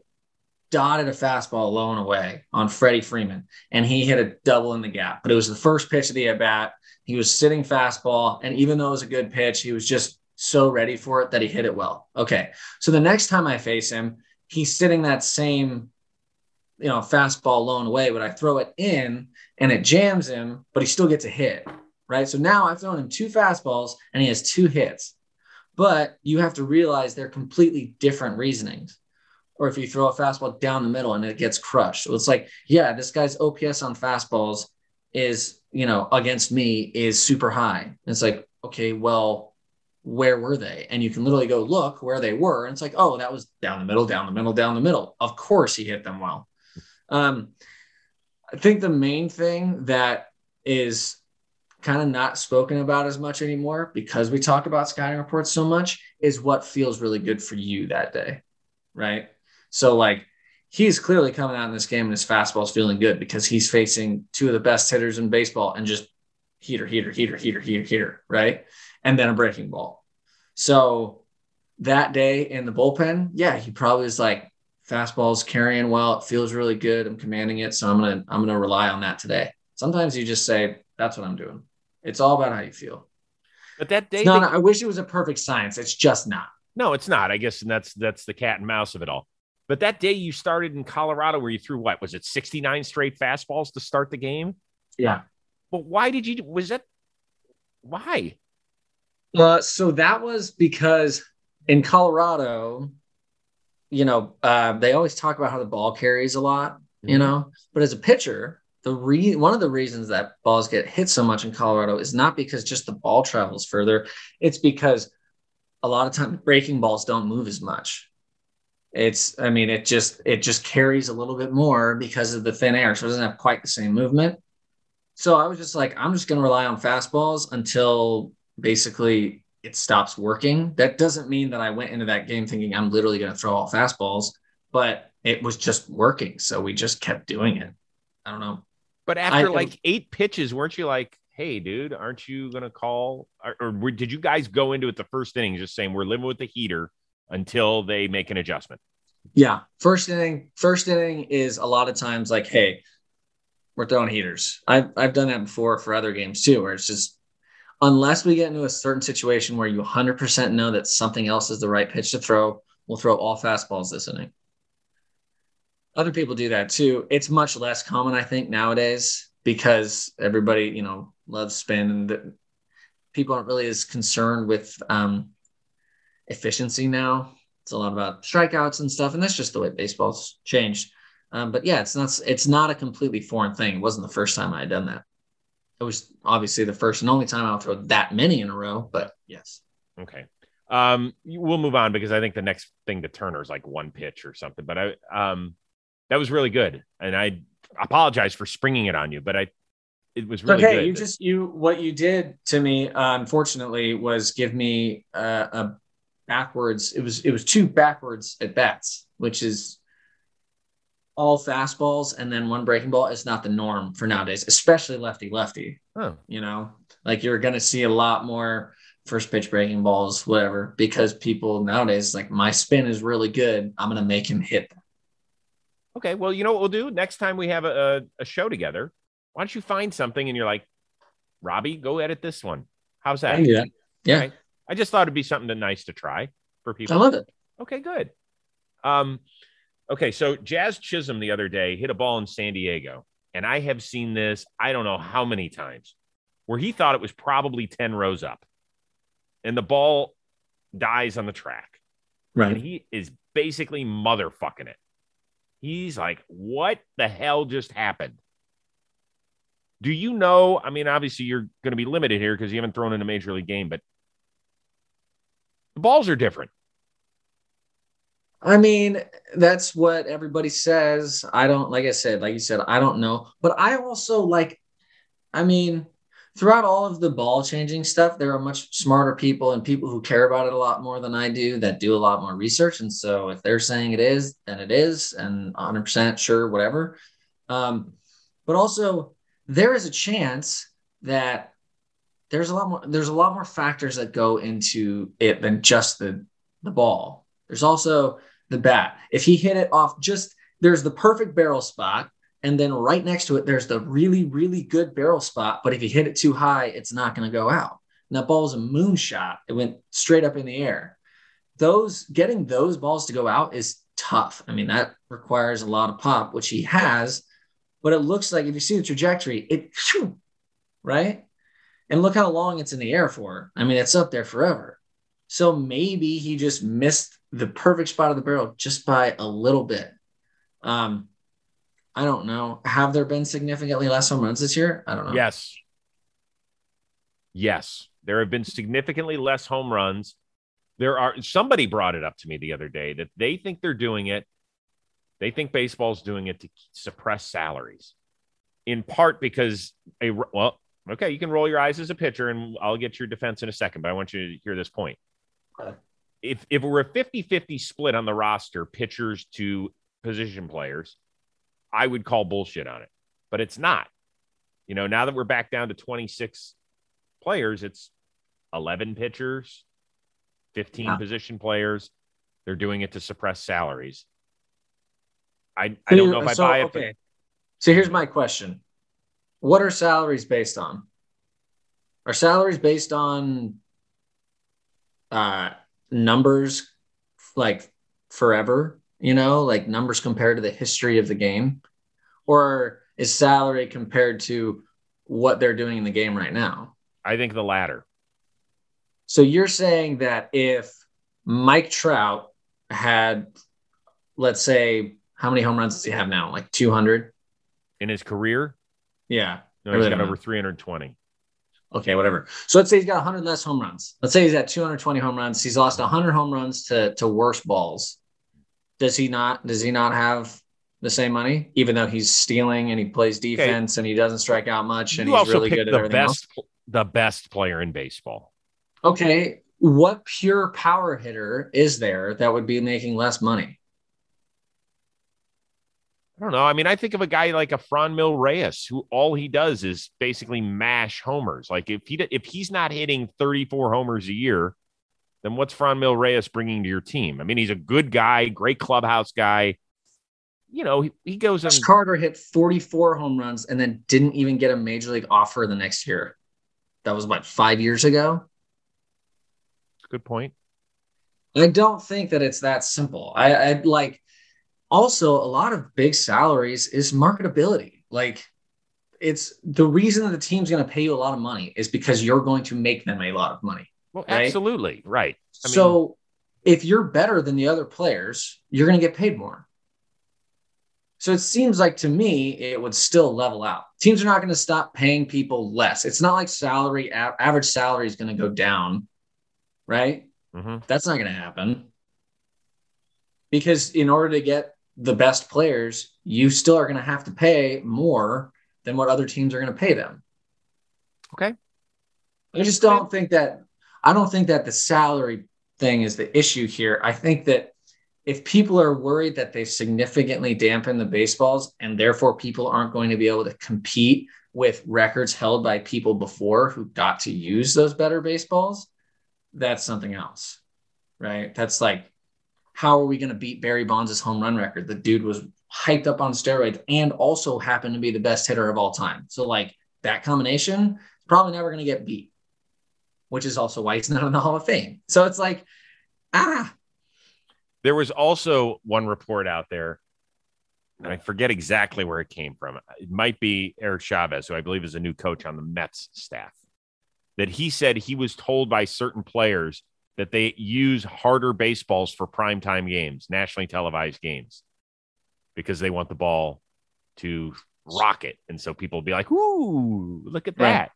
dotted a fastball low and away on Freddie Freeman, and he hit a double in the gap. But it was the first pitch of the at bat. He was sitting fastball, and even though it was a good pitch, he was just so ready for it that he hit it well. Okay. So the next time I face him, he's sitting that same, you know, fastball low and away, but I throw it in and it jams him, but he still gets a hit. Right. So now I've thrown him two fastballs and he has two hits. But you have to realize they're completely different reasonings. Or if you throw a fastball down the middle and it gets crushed. So it's like, yeah, this guy's OPS on fastballs is, you know, against me is super high. And it's like, okay, well, where were they? And you can literally go look where they were. And it's like, oh, that was down the middle, down the middle, down the middle. Of course he hit them well. Um, I think the main thing that is kind of not spoken about as much anymore because we talk about scouting reports so much is what feels really good for you that day. Right. So, like, he's clearly coming out in this game and his fastball's feeling good because he's facing two of the best hitters in baseball and just heater, heater, heater, heater, heater, heater. Right and then a breaking ball. So that day in the bullpen, yeah, he probably is like, fastball's carrying well. It feels really good. I'm commanding it. So I'm gonna I'm gonna rely on that today. Sometimes you just say, that's what I'm doing. It's all about how you feel. But that day, no, they- I wish it was a perfect science. It's just not. No, it's not. I guess, and that's that's the cat and mouse of it all. But that day you started in Colorado, where you threw what was it, 69 straight fastballs to start the game? Yeah. But why did you? Was that why? Uh, so that was because in Colorado, you know, uh, they always talk about how the ball carries a lot, mm-hmm. you know, but as a pitcher, the re- one of the reasons that balls get hit so much in Colorado is not because just the ball travels further. It's because a lot of times breaking balls don't move as much. It's, I mean, it just it just carries a little bit more because of the thin air, so it doesn't have quite the same movement. So I was just like, I'm just going to rely on fastballs until basically it stops working. That doesn't mean that I went into that game thinking I'm literally going to throw all fastballs, but it was just working. So we just kept doing it. I don't know. But after I, like eight pitches, weren't you like, hey, dude, aren't you going to call? Or, or, did you guys go into it the first inning just saying we're living with the heater until they make an adjustment? Yeah. First inning, first inning is a lot of times like, hey, we're throwing heaters. I've, I've done that before for other games too, where it's just unless we get into a certain situation where you 100% know that something else is the right pitch to throw, we'll throw all fastballs this inning. Other people do that too. It's much less common, I think, nowadays because everybody, you know, loves spin and the, people aren't really as concerned with um, efficiency now. It's a lot about strikeouts and stuff, and that's just the way baseball's changed. Um, but yeah, it's not it's not a completely foreign thing. It wasn't the first time I had done that it was obviously the first and only time I'll throw that many in a row, but yes. Okay. Um, we'll move on because I think the next thing to Turner is like one pitch or something. But I, um, that was really good, and I apologize for springing it on you, but I, it was really okay. Good. You just you what you did to me, uh, unfortunately, was give me uh, a backwards. It was it was two backwards at bats, which is all fastballs and then one breaking ball is not the norm for nowadays, especially lefty lefty. Oh. You know, like you're going to see a lot more first pitch breaking balls, whatever, because people nowadays, like my spin is really good. I'm going to make him hit. Okay. Well, you know what we'll do next time we have a, a show together? Why don't you find something and you're like, Robbie, go edit this one. How's that? Yeah. Yeah. I just thought it'd be something nice to try for people. I love it. Okay, good. Um, Okay, so Jazz Chisholm the other day hit a ball in San Diego, and I have seen this I don't know how many times where he thought it was probably 10 rows up, and the ball dies on the track. Right. And he is basically motherfucking it. He's like, what the hell just happened? Do you know? I mean, obviously, you're going to be limited here because you haven't thrown in a major league game, but the balls are different. I mean, that's what everybody says. I don't, like I said, like you said, I don't know. But I also like, I mean, throughout all of the ball changing stuff, there are much smarter people and people who care about it a lot more than I do that do a lot more research. And so if they're saying it is, then it is, and 100% sure, whatever. Um, but also, there is a chance that there's a lot more there's a lot more factors that go into it than just the the ball there's also the bat. If he hit it off just there's the perfect barrel spot, and then right next to it, there's the really, really good barrel spot. But if you hit it too high, it's not going to go out. and that ball was a moonshot. It went straight up in the air. Those getting those balls to go out is tough. I mean, that requires a lot of pop, which he has, but it looks like if you see the trajectory, it right? And look how long it's in the air for. I mean, it's up there forever. So maybe he just missed the perfect spot of the barrel just by a little bit. Um, I don't know. Have there been significantly less home runs this year? I don't know. Yes. Yes. There have been significantly less home runs. There are somebody brought it up to me the other day that they think they're doing it. They think baseball's doing it to suppress salaries. In part because a well, okay, you can roll your eyes as a pitcher and I'll get your defense in a second, but I want you to hear this point. Okay. If if it were a 50-50 split on the roster, pitchers to position players, I would call bullshit on it. But it's not. You know, now that we're back down to 26 players, it's 11 pitchers, 15 yeah. position players. They're doing it to suppress salaries. I, I don't know if so, I buy it. Okay. But... So here's my question What are salaries based on? Are salaries based on uh, numbers like forever? You know, like numbers compared to the history of the game? Or is salary compared to what they're doing in the game right now? I think the latter. So you're saying that if Mike Trout had, let's say, how many home runs does he have now? Like 200 in his career? Yeah. No, he's got over 320. Okay, whatever. So let's say he's got 100 less home runs. Let's say he's at 220 home runs. He's lost 100 home runs to to worse balls. Does he not? Does he not have the same money, even though he's stealing and he plays defense okay. and he doesn't strike out much and you he's really good at everything best, else? The best player in baseball. Okay, what pure power hitter is there that would be making less money? I don't know. I mean, I think of a guy like a Franmil Reyes, who all he does is basically mash homers. Like if he if he's not hitting 34 homers a year, then what's Franmil Reyes bringing to your team? I mean, he's a good guy, great clubhouse guy. You know, he, he goes and Carter hit 44 home runs and then didn't even get a major league offer the next year. That was what five years ago. Good point. I don't think that it's that simple. I, I like also a lot of big salaries is marketability. Like it's the reason that the team's going to pay you a lot of money is because you're going to make them a lot of money. Well, right? absolutely. Right. I mean, so if you're better than the other players, you're going to get paid more. So it seems like to me, it would still level out. Teams are not going to stop paying people less. It's not like salary, average salary is going to go down right? Mm-hmm. That's not going to happen because in order to get the best players, you still are going to have to pay more than what other teams are going to pay them. Okay. I just don't think that I don't think that the salary thing is the issue here. I think that if people are worried that they significantly dampen the baseballs and therefore people aren't going to be able to compete with records held by people before who got to use those better baseballs, that's something else, right? That's like, how are we going to beat Barry Bonds' home run record? The dude was hyped up on steroids and also happened to be the best hitter of all time. So, like, that combination is probably never going to get beat, which is also why he's not in the Hall of Fame. So it's like, ah. There was also one report out there, and I forget exactly where it came from. It might be Eric Chavez, who I believe is a new coach on the Mets staff that he said he was told by certain players that they use harder baseballs for primetime games, nationally televised games, because they want the ball to rocket. And so people be like, ooh, look at that. Right.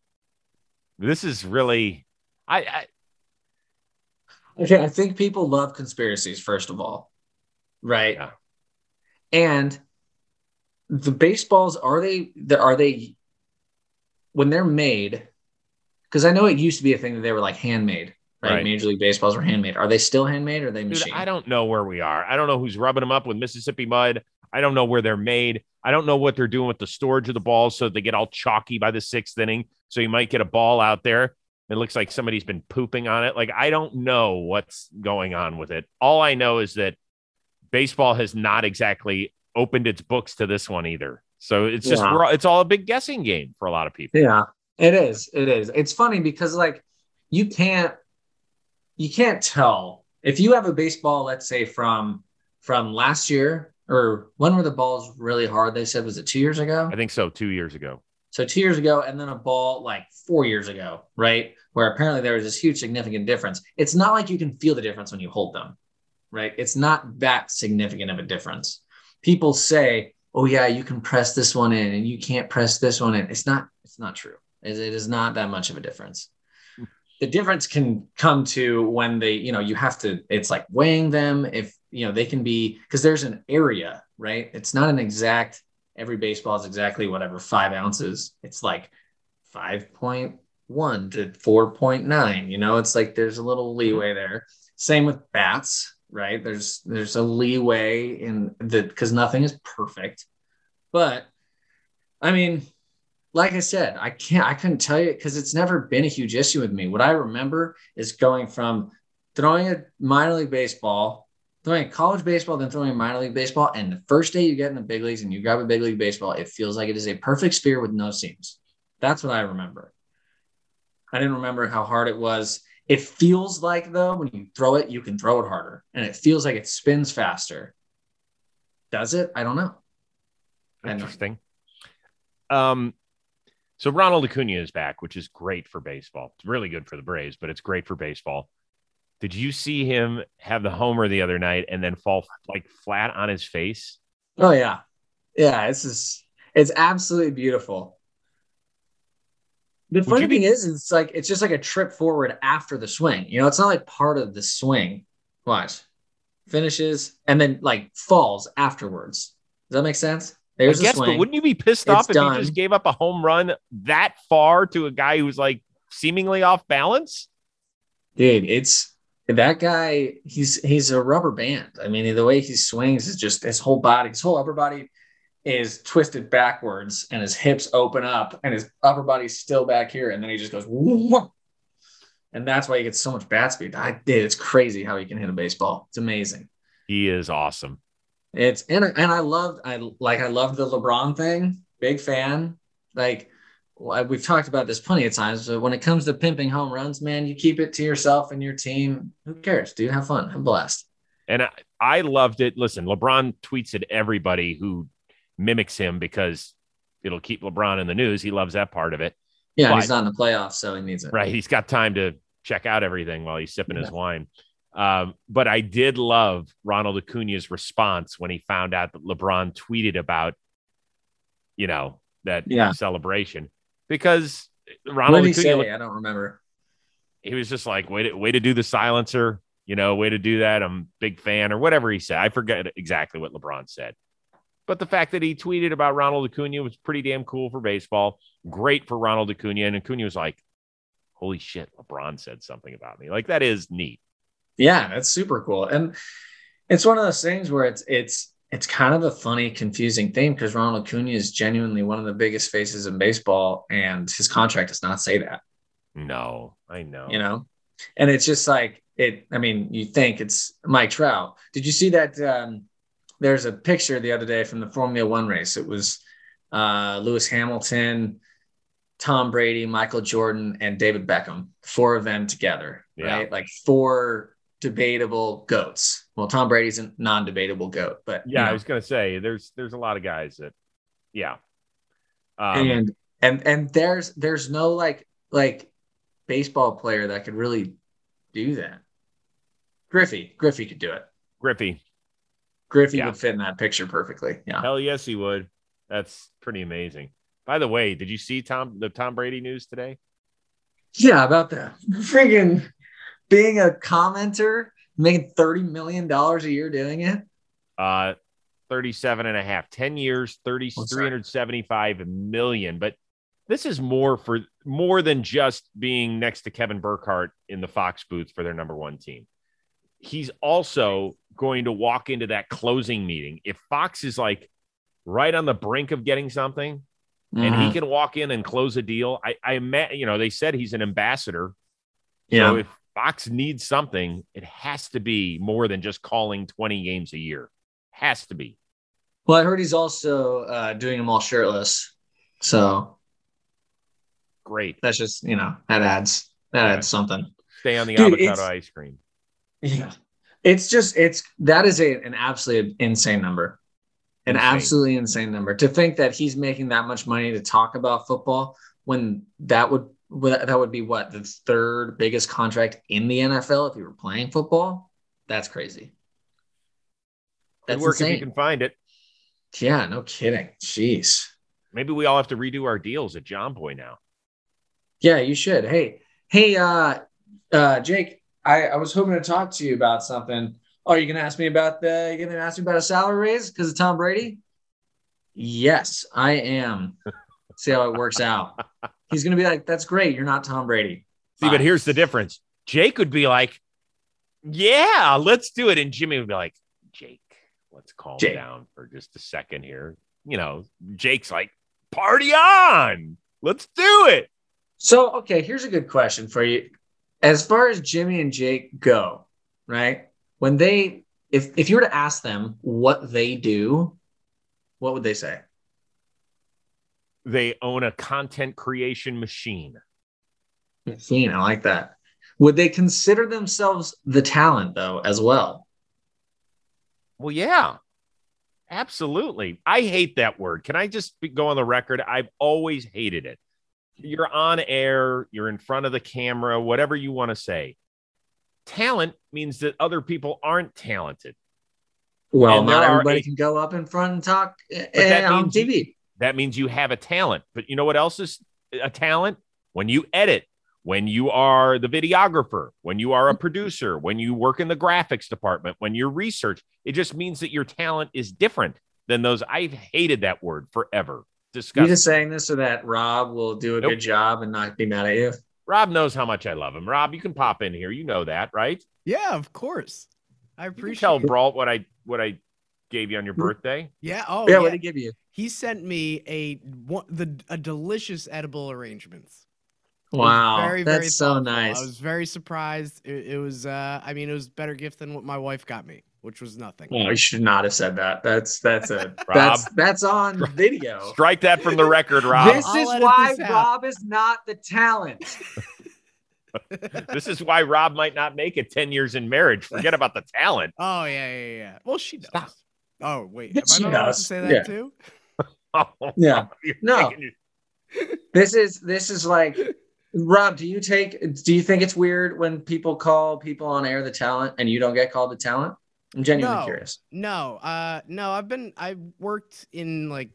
This is really I, I Okay, I think people love conspiracies, first of all. Right. Yeah. And the baseballs are they are they when they're made because I know it used to be a thing that they were like handmade, right? right? Major League Baseballs were handmade. Are they still handmade or are they machine? Dude, I don't know where we are. I don't know who's rubbing them up with Mississippi mud. I don't know where they're made. I don't know what they're doing with the storage of the balls so they get all chalky by the sixth inning. So you might get a ball out there. It looks like somebody's been pooping on it. Like I don't know what's going on with it. All I know is that baseball has not exactly opened its books to this one either. So it's just yeah. it's all a big guessing game for a lot of people. Yeah. It is. It is. It's funny because like you can't you can't tell if you have a baseball, let's say from from last year or when were the balls really hard? They said was it two years ago? I think so. Two years ago. So two years ago, and then a ball like four years ago, right? Where apparently there was this huge significant difference. It's not like you can feel the difference when you hold them, right? It's not that significant of a difference. People say, "Oh yeah, you can press this one in, and you can't press this one in." It's not. It's not true. It is not that much of a difference. The difference can come to when they, you know, you have to. It's like weighing them. If you know, they can be because there's an area, right? It's not an exact every baseball is exactly whatever five ounces. It's like 5.1 to 4.9. You know, it's like there's a little mm-hmm. leeway there. Same with bats, right? There's there's a leeway in the because nothing is perfect. But I mean, like I said, I can't I couldn't tell you because it's never been a huge issue with me. What I remember is going from throwing a minor league baseball throwing a college baseball, then throwing a minor league baseball. And the first day you get in the big leagues and you grab a big league baseball, it feels like it is a perfect sphere with no seams. That's what I remember. I didn't remember how hard it was. It feels like though, when you throw it, you can throw it harder and it feels like it spins faster. Does it? I don't know. Interesting. Um, so Ronald Acuna is back, which is great for baseball. It's really good for the Braves, but it's great for baseball. Did you see him have the homer the other night and then fall like flat on his face? Oh yeah, yeah. It's just it's absolutely beautiful. The Would funny be- thing is, it's like it's just like a trip forward after the swing. You know, it's not like part of the swing. Watch, finishes and then like falls afterwards. Does that make sense? There's I guess, but wouldn't you be pissed it's off if done. he just gave up a home run that far to a guy who's like seemingly off balance? Dude, it's that guy, he's he's a rubber band. I mean, the way he swings is just his whole body, his whole upper body is twisted backwards, and his hips open up, and his upper body's still back here, and then he just goes, Whoa! and that's why he gets so much bat speed. I did. It's crazy how he can hit a baseball. It's amazing. He is awesome. It's and and I loved I like I loved the LeBron thing. Big fan. Like we've talked about this plenty of times, but when it comes to pimping home runs, man, you keep it to yourself and your team. Who cares, dude? Have fun. Have a blast. And I, I loved it. Listen, LeBron tweets at everybody who mimics him because it'll keep LeBron in the news. He loves that part of it. Yeah, but, he's not in the playoffs, so he needs it. Right. He's got time to check out everything while he's sipping yeah. his wine. Um, but I did love Ronald Acuna's response when he found out that LeBron tweeted about, you know, that yeah. celebration because Ronald what did he Acuna, say? I don't remember. He was just like, way to, way to do the silencer, you know, way to do that. I'm big fan or whatever he said. I forget exactly what LeBron said. But the fact that he tweeted about Ronald Acuna was pretty damn cool for baseball. Great for Ronald Acuna. And Acuna was like, holy shit, LeBron said something about me. Like that is neat. Yeah, that's super cool. And it's one of those things where it's it's it's kind of a funny, confusing thing because Ronald Acuna is genuinely one of the biggest faces in baseball, and his contract does not say that. No, I know. You know, and it's just like it. I mean, you think it's Mike Trout. Did you see that? Um, there's a picture the other day from the Formula One race. It was uh, Lewis Hamilton, Tom Brady, Michael Jordan, and David Beckham. Four of them together, yeah. right? Like four debatable goats. Well, Tom Brady's a non-debatable goat, but yeah, you know. I was gonna say there's there's a lot of guys that, yeah, um, and and and there's there's no like like baseball player that could really do that. Griffey, Griffey could do it. Griffey, Griffey yeah. would fit in that picture perfectly. Yeah, hell yes, he would. That's pretty amazing. By the way, did you see Tom the Tom Brady news today? Yeah, about that friggin' being a commenter, making $30 million a year doing it? Uh, 37 and a half, 10 years, 30, oh, 375 million. But this is more for more than just being next to Kevin Burkhardt in the Fox booth for their number one team. He's also going to walk into that closing meeting. If Fox is like right on the brink of getting something mm-hmm. and he mm-hmm. can walk in and close a deal, I, I met, you know, they said he's an ambassador. Yeah. So if Fox needs something, it has to be more than just calling 20 games a year. Has to be. Well, I heard he's also uh, doing them all shirtless. So great. That's just, you know, that adds That adds something. Stay on the Dude, avocado ice cream. Yeah. It's just it's that is a an absolutely insane number. An Insane. absolutely insane number. To think that he's making that much money to talk about football when that would would- that would be what the third biggest contract in the NFL if you were playing football. That's crazy. Good That's work if you can find it. Yeah, no kidding. Jeez. Maybe we all have to redo our deals at Jomboy now. Yeah, you should. Hey, hey, uh, uh, Jake, I, I was hoping to talk to you about something. Oh, you gonna ask me about the? You gonna ask me about a salary raise because of Tom Brady? Yes, I am. See how it works out. He's gonna be like, "That's great. You're not Tom Brady." See, but here's the difference. Jake would be like, "Yeah, let's do it," and Jimmy would be like, "Jake, let's calm Jake. down for just a second here." You know, Jake's like, "Party on, let's do it." So, okay, here's a good question for you. As far as Jimmy and Jake go, right? When they, if if you were to ask them what they do, what would they say? They own a content creation machine. Machine, I like that. Would they consider themselves the talent though, as well? Well, yeah, absolutely. I hate that word. Can I just go on the record? I've always hated it. You're on air, you're in front of the camera, whatever you want to say. Talent means that other people aren't talented. Well, And not everybody a- can go up in front and talk uh, on TV. That means you have a talent. But you know what else is a talent? When you edit, when you are the videographer, when you are a producer, when you work in the graphics department, when you research, it just means that your talent is different than those. I've hated that word forever. You Disgusting. just saying this so that Rob will do a Nope. good job and not be mad at you. Rob knows how much I love him. Rob, you can pop in here. You know that, right? Yeah, of course. I You can appreciate tell it. Brault what I what I gave you on your birthday. Yeah. Oh, yeah, yeah. what did he give you? He sent me a one, the a delicious edible arrangements. Wow, very, that's very so thoughtful. nice. I was very surprised. It, it was. uh I mean, it was a better gift than what my wife got me, which was nothing. Well, you should not have said that. That's that's a that's that's on video. Strike that from the record, Rob. This I'll is why this. Rob is not the talent. this is why Rob might not make it 10 years in marriage. Forget about the talent. Oh yeah, yeah, yeah. Well, she does. Stop. Oh wait, Yes, am she I not allowed to say that Yeah. too? Oh, Yeah. No. your- This is this is like Rob, do you take do you think it's weird when people call people on air the talent and you don't get called the talent? I'm genuinely No. curious. No, uh, no. I've been I've worked in like,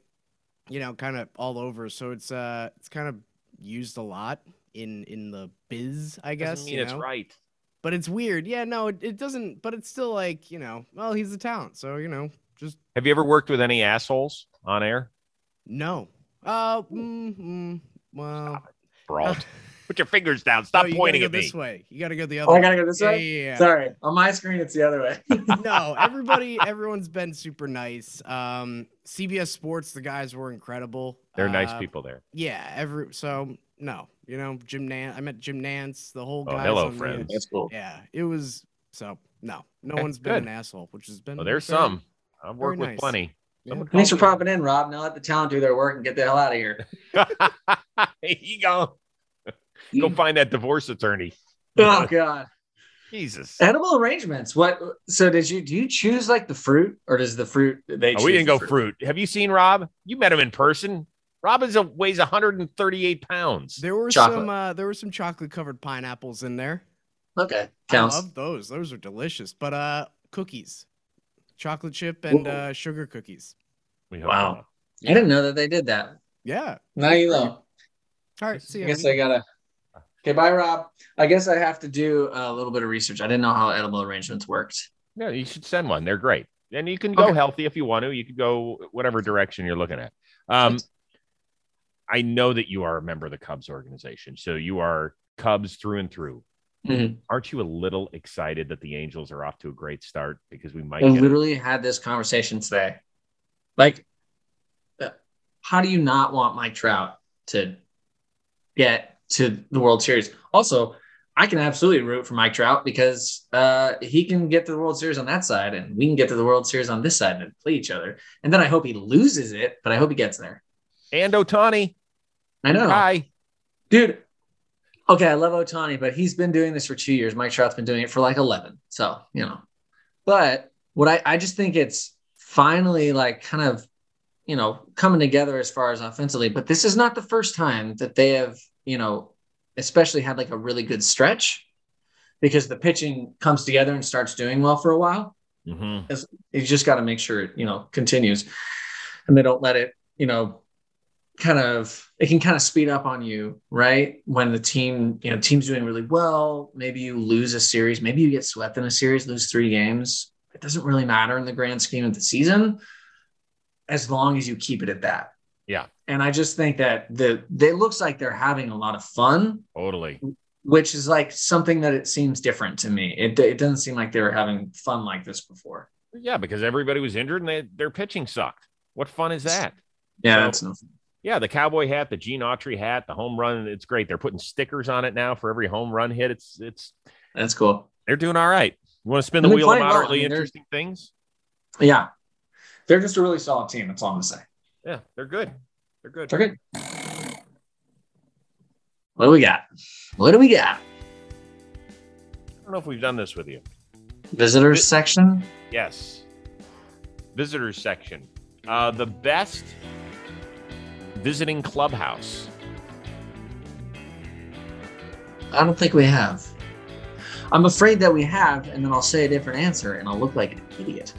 you know, kind of all over. So it's uh, it's kind of used a lot in in the biz, I guess. Doesn't mean you it's know? right. But it's weird. Yeah, no, it, it doesn't. But it's still like you know, well, he's the talent. So you know, just Have you ever worked with any assholes on air? no. Uh, mm, mm, well, Brault. Put your fingers down. no, Stop you gotta pointing go at me. this way. You got to go the other. Oh, I gotta go this Yeah, way. yeah, yeah. Sorry, on my screen it's the other way. no, everybody, everyone's been super nice. Um, CBS Sports, the guys were incredible. They're nice Uh, people there. Yeah, every so no, you know, Jim Nantz. I met Jim Nantz, the whole Oh, guys. hello, on the- friends. That's cool. yeah, it was so no, no Okay, one's been good. an asshole, which has been. Well, there's very- some. I've worked very with plenty. yeah. Thanks for popping in, Rob. Now let the talent do their work and get the hell out of here. me. you go. Go find that divorce attorney. Oh God. Jesus. Edible arrangements. What? So did you? Do you choose like the fruit, or does the fruit they? Oh, we didn't the go fruit. Have you seen Rob? You met him in person. Rob is a, weighs 138 pounds. There were Chocolate. some. Uh, there were some chocolate covered pineapples in there. Okay, counts. I love those. Those are delicious. But uh, cookies, chocolate chip and uh, sugar cookies. We hope Wow. not. I didn't know that they did that. Yeah. Now you know. All right. See I ya. guess I gotta. Okay, bye, Rob. I guess I have to do a little bit of research. I didn't know how edible arrangements worked. No, you should send one. They're great. And you can go Okay. healthy if you want to. You could go whatever direction you're looking at. Um, I know that you are a member of the Cubs organization. So you are Cubs through and through. Mhm. Aren't you a little excited that the Angels are off to a great start because we might I literally had this conversation today. Like, uh, how do you not want Mike Trout to get to the World Series? Also, I can absolutely root for Mike Trout because uh, he can get to the World Series on that side, and we can get to the World Series on this side and play each other. And then I hope he loses it, but I hope he gets there. and Ohtani. I know, Hi. dude. Okay, I love Ohtani, but he's been doing this for two years. Mike Trout's been doing it for like 11. So, you know, but what I, I just think it's finally like kind of, you know, coming together as far as offensively. But this is not the first time that they have, you know, especially had like a really good stretch because the pitching comes together and starts doing well for a while. Mm-hmm. You just got to make sure it, you know, continues and they don't let it, you know, kind of it can kind of speed up on you, right? When the team, you know, team's doing really well, maybe you lose a series, maybe you get swept in a series, lose three games. It doesn't really matter in the grand scheme of the season as long as you keep it at that. Yeah. And I just think that the it looks like they're having a lot of fun. Totally. Which is like something that it seems different to me. It, it doesn't seem like they were having fun like this before. Yeah, because everybody was injured and they, their pitching sucked. What fun is that? Yeah, So- that's no fun. Yeah, the cowboy hat, the Gene Autry hat, the home run. It's great. They're putting stickers on it now for every home run hit. It's it's That's cool. they're doing all right. You want to spin the wheel of playing well. moderately I mean, interesting things? Yeah. They're just a really solid team. That's all I'm gonna say. Yeah, they're good. They're good. They're good. What do we got? What do we got? I don't know if we've done this with you. Visitors Vi- section. Yes. Visitors section. Uh, the best visiting clubhouse. I don't think we have. I'm afraid that we have, and then I'll say a different answer, and I'll look like an idiot.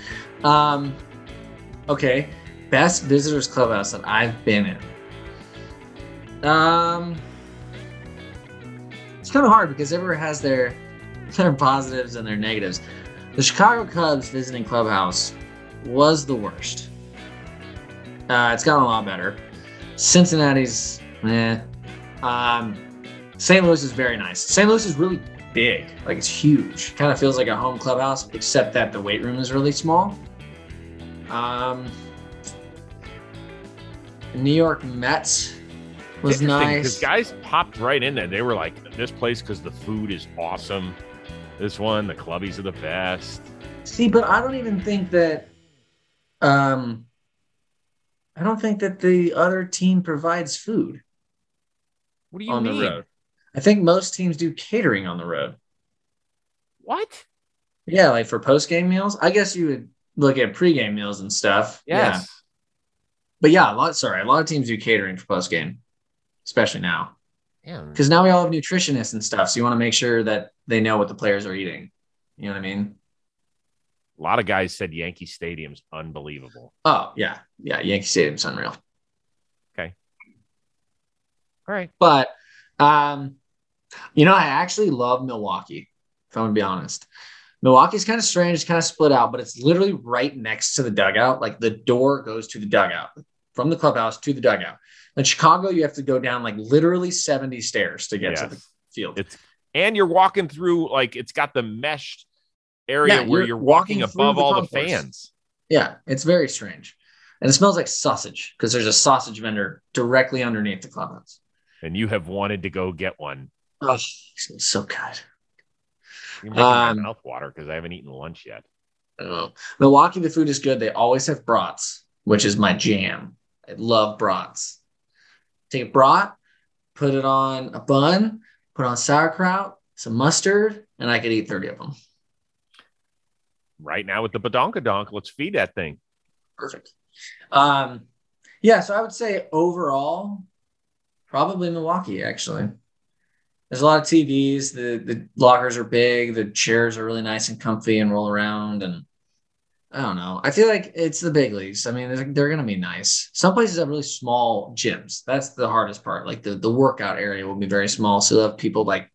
Um, okay, best visitors clubhouse that I've been in. Um, it's kind of hard because everyone has their their positives and their negatives. The Chicago Cubs visiting clubhouse was the worst. Uh, it's gotten a lot better. Cincinnati's, eh. Um, St. Louis is very nice. St. Louis is really big, like it's huge. Kind of feels like a home clubhouse, except that the weight room is really small. Um, New York Mets was nice. Because guys popped right in there. They were like, this place because the food is awesome. This one, the clubbies are the best. See, but I don't even think that. Um, I don't think that the other team provides food What do you on mean? the road. I think most teams do catering on the road. What? Yeah, like for post game meals. I guess you would look at pre game meals and stuff. Yeah. But yeah, a lot. Sorry, a lot of teams do catering for post game, especially now Yeah. because now we all have nutritionists and stuff. So you want to make sure that they know what the players are eating. You know what I mean? A lot of guys said Yankee Stadium's unbelievable. Oh yeah, yeah. Yankee Stadium's unreal. Okay. All right. But um, you know, I actually love Milwaukee. If I'm gonna be honest, Milwaukee's kind of strange. It's kind of split out, but it's literally right next to the dugout. Like the door goes to the dugout from the clubhouse to the dugout. In Chicago, you have to go down like literally 70 stairs to get to the field. It's and you're walking through like it's got the meshed area Yeah, where you're you're walking, walking above the all concourse. the fans. Yeah, it's very strange. And it smells like sausage because there's a sausage vendor directly underneath the clubhouse. And you have wanted to go get one. Oh, it smells so good. You're making Um, my mouth water because I haven't eaten lunch yet. Oh. Milwaukee, the food is good. They always have brats, which is my jam. I love brats. Take a brat, put it on a bun, put on sauerkraut, some mustard, and I could eat 30 of them. Right now with the badonkadonk, let's feed that thing. Perfect. Um, yeah, so I would say overall, probably Milwaukee, actually. There's a lot of TVs. The the lockers are big. The chairs are really nice and comfy and roll around. And I don't know. I feel like it's the big leagues. I mean, they're, they're going to be nice. Some places have really small gyms. That's the hardest part. Like the, the workout area will be very small. So you'll have people like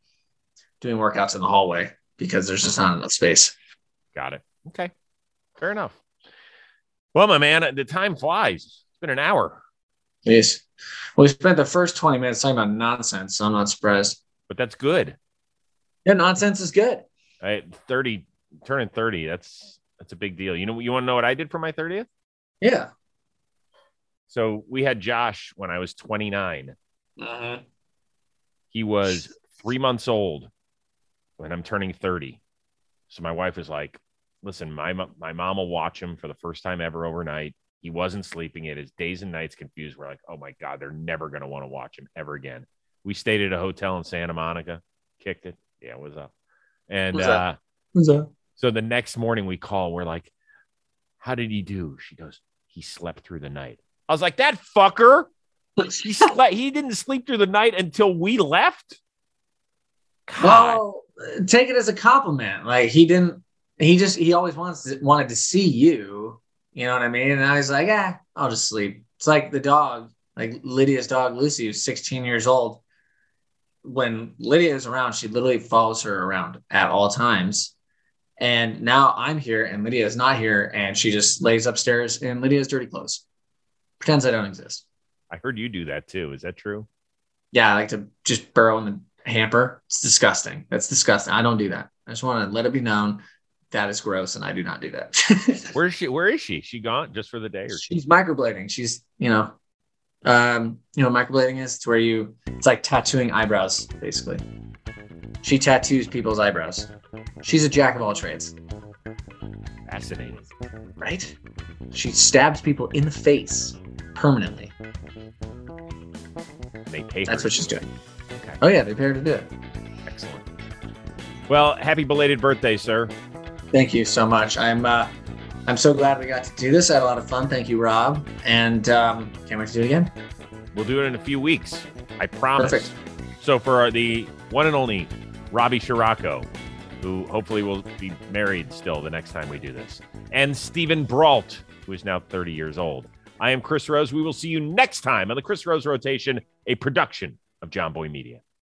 doing workouts in the hallway because there's just not enough space. Got it. Okay. Fair enough. Well, my man, the time flies. It's been an hour, Yes. Well, We spent the first 20 minutes talking about nonsense. So I'm not surprised. but that's good. Yeah, nonsense is good. I 30 turning 30. That's that's a big deal. You know you want to know what I did for my 30th? Yeah. So we had Josh when I was 29. Mm-hmm. He was three months old when I'm turning 30. So my wife was like, listen, my, my mom will watch him for the first time ever overnight. He wasn't sleeping it. His days and nights confused. We're like, oh my God, they're never going to want to watch him ever again. We stayed at a hotel in Santa Monica, kicked it. Yeah, what's up? And What's uh. What's up? so the next morning we call, we're like, How did he do? She goes, He slept through the night. I was like, That fucker. He slept, he didn't sleep through the night until we left. God. Well, take it as a compliment. Like he didn't. He just he always wants to, wanted to see you. You know what I mean? And I was like, ah, I'll just sleep. It's like the dog, like Lydia's dog Lucy, who's 16 years old. When Lydia is around, she literally follows her around at all times. And now I'm here and Lydia is not here, and she just lays upstairs in Lydia's dirty clothes, pretends I don't exist. I heard you do that too. Is that true? Yeah, I like to just burrow in the hamper. It's disgusting. That's disgusting. I don't do that. I just want to let it be known that is gross, and I do not do that. Where is she? Where is she? She gone just for the day or She's microblading. She's, you know, um, you know, what microblading is it's where you it's like tattooing eyebrows, basically. She tattoos people's eyebrows. She's a jack of all trades, fascinating? right? She stabs people in the face permanently. They pay. That's what she's doing. Okay, Oh yeah, they pay her to do it. excellent. Well, happy belated birthday, sir. Thank you so much. I'm uh I'm so glad we got to do this. I had a lot of fun. Thank you, Rob. And um, can't wait to do it again. We'll do it in a few weeks. I promise. Perfect. So for the one and only Robbie Shirako, who hopefully will be married still the next time we do this, and Steven Brault, who is now 30 years old. I am Chris Rose. We will see you next time on the Chris Rose Rotation, a production of Jomboy Media.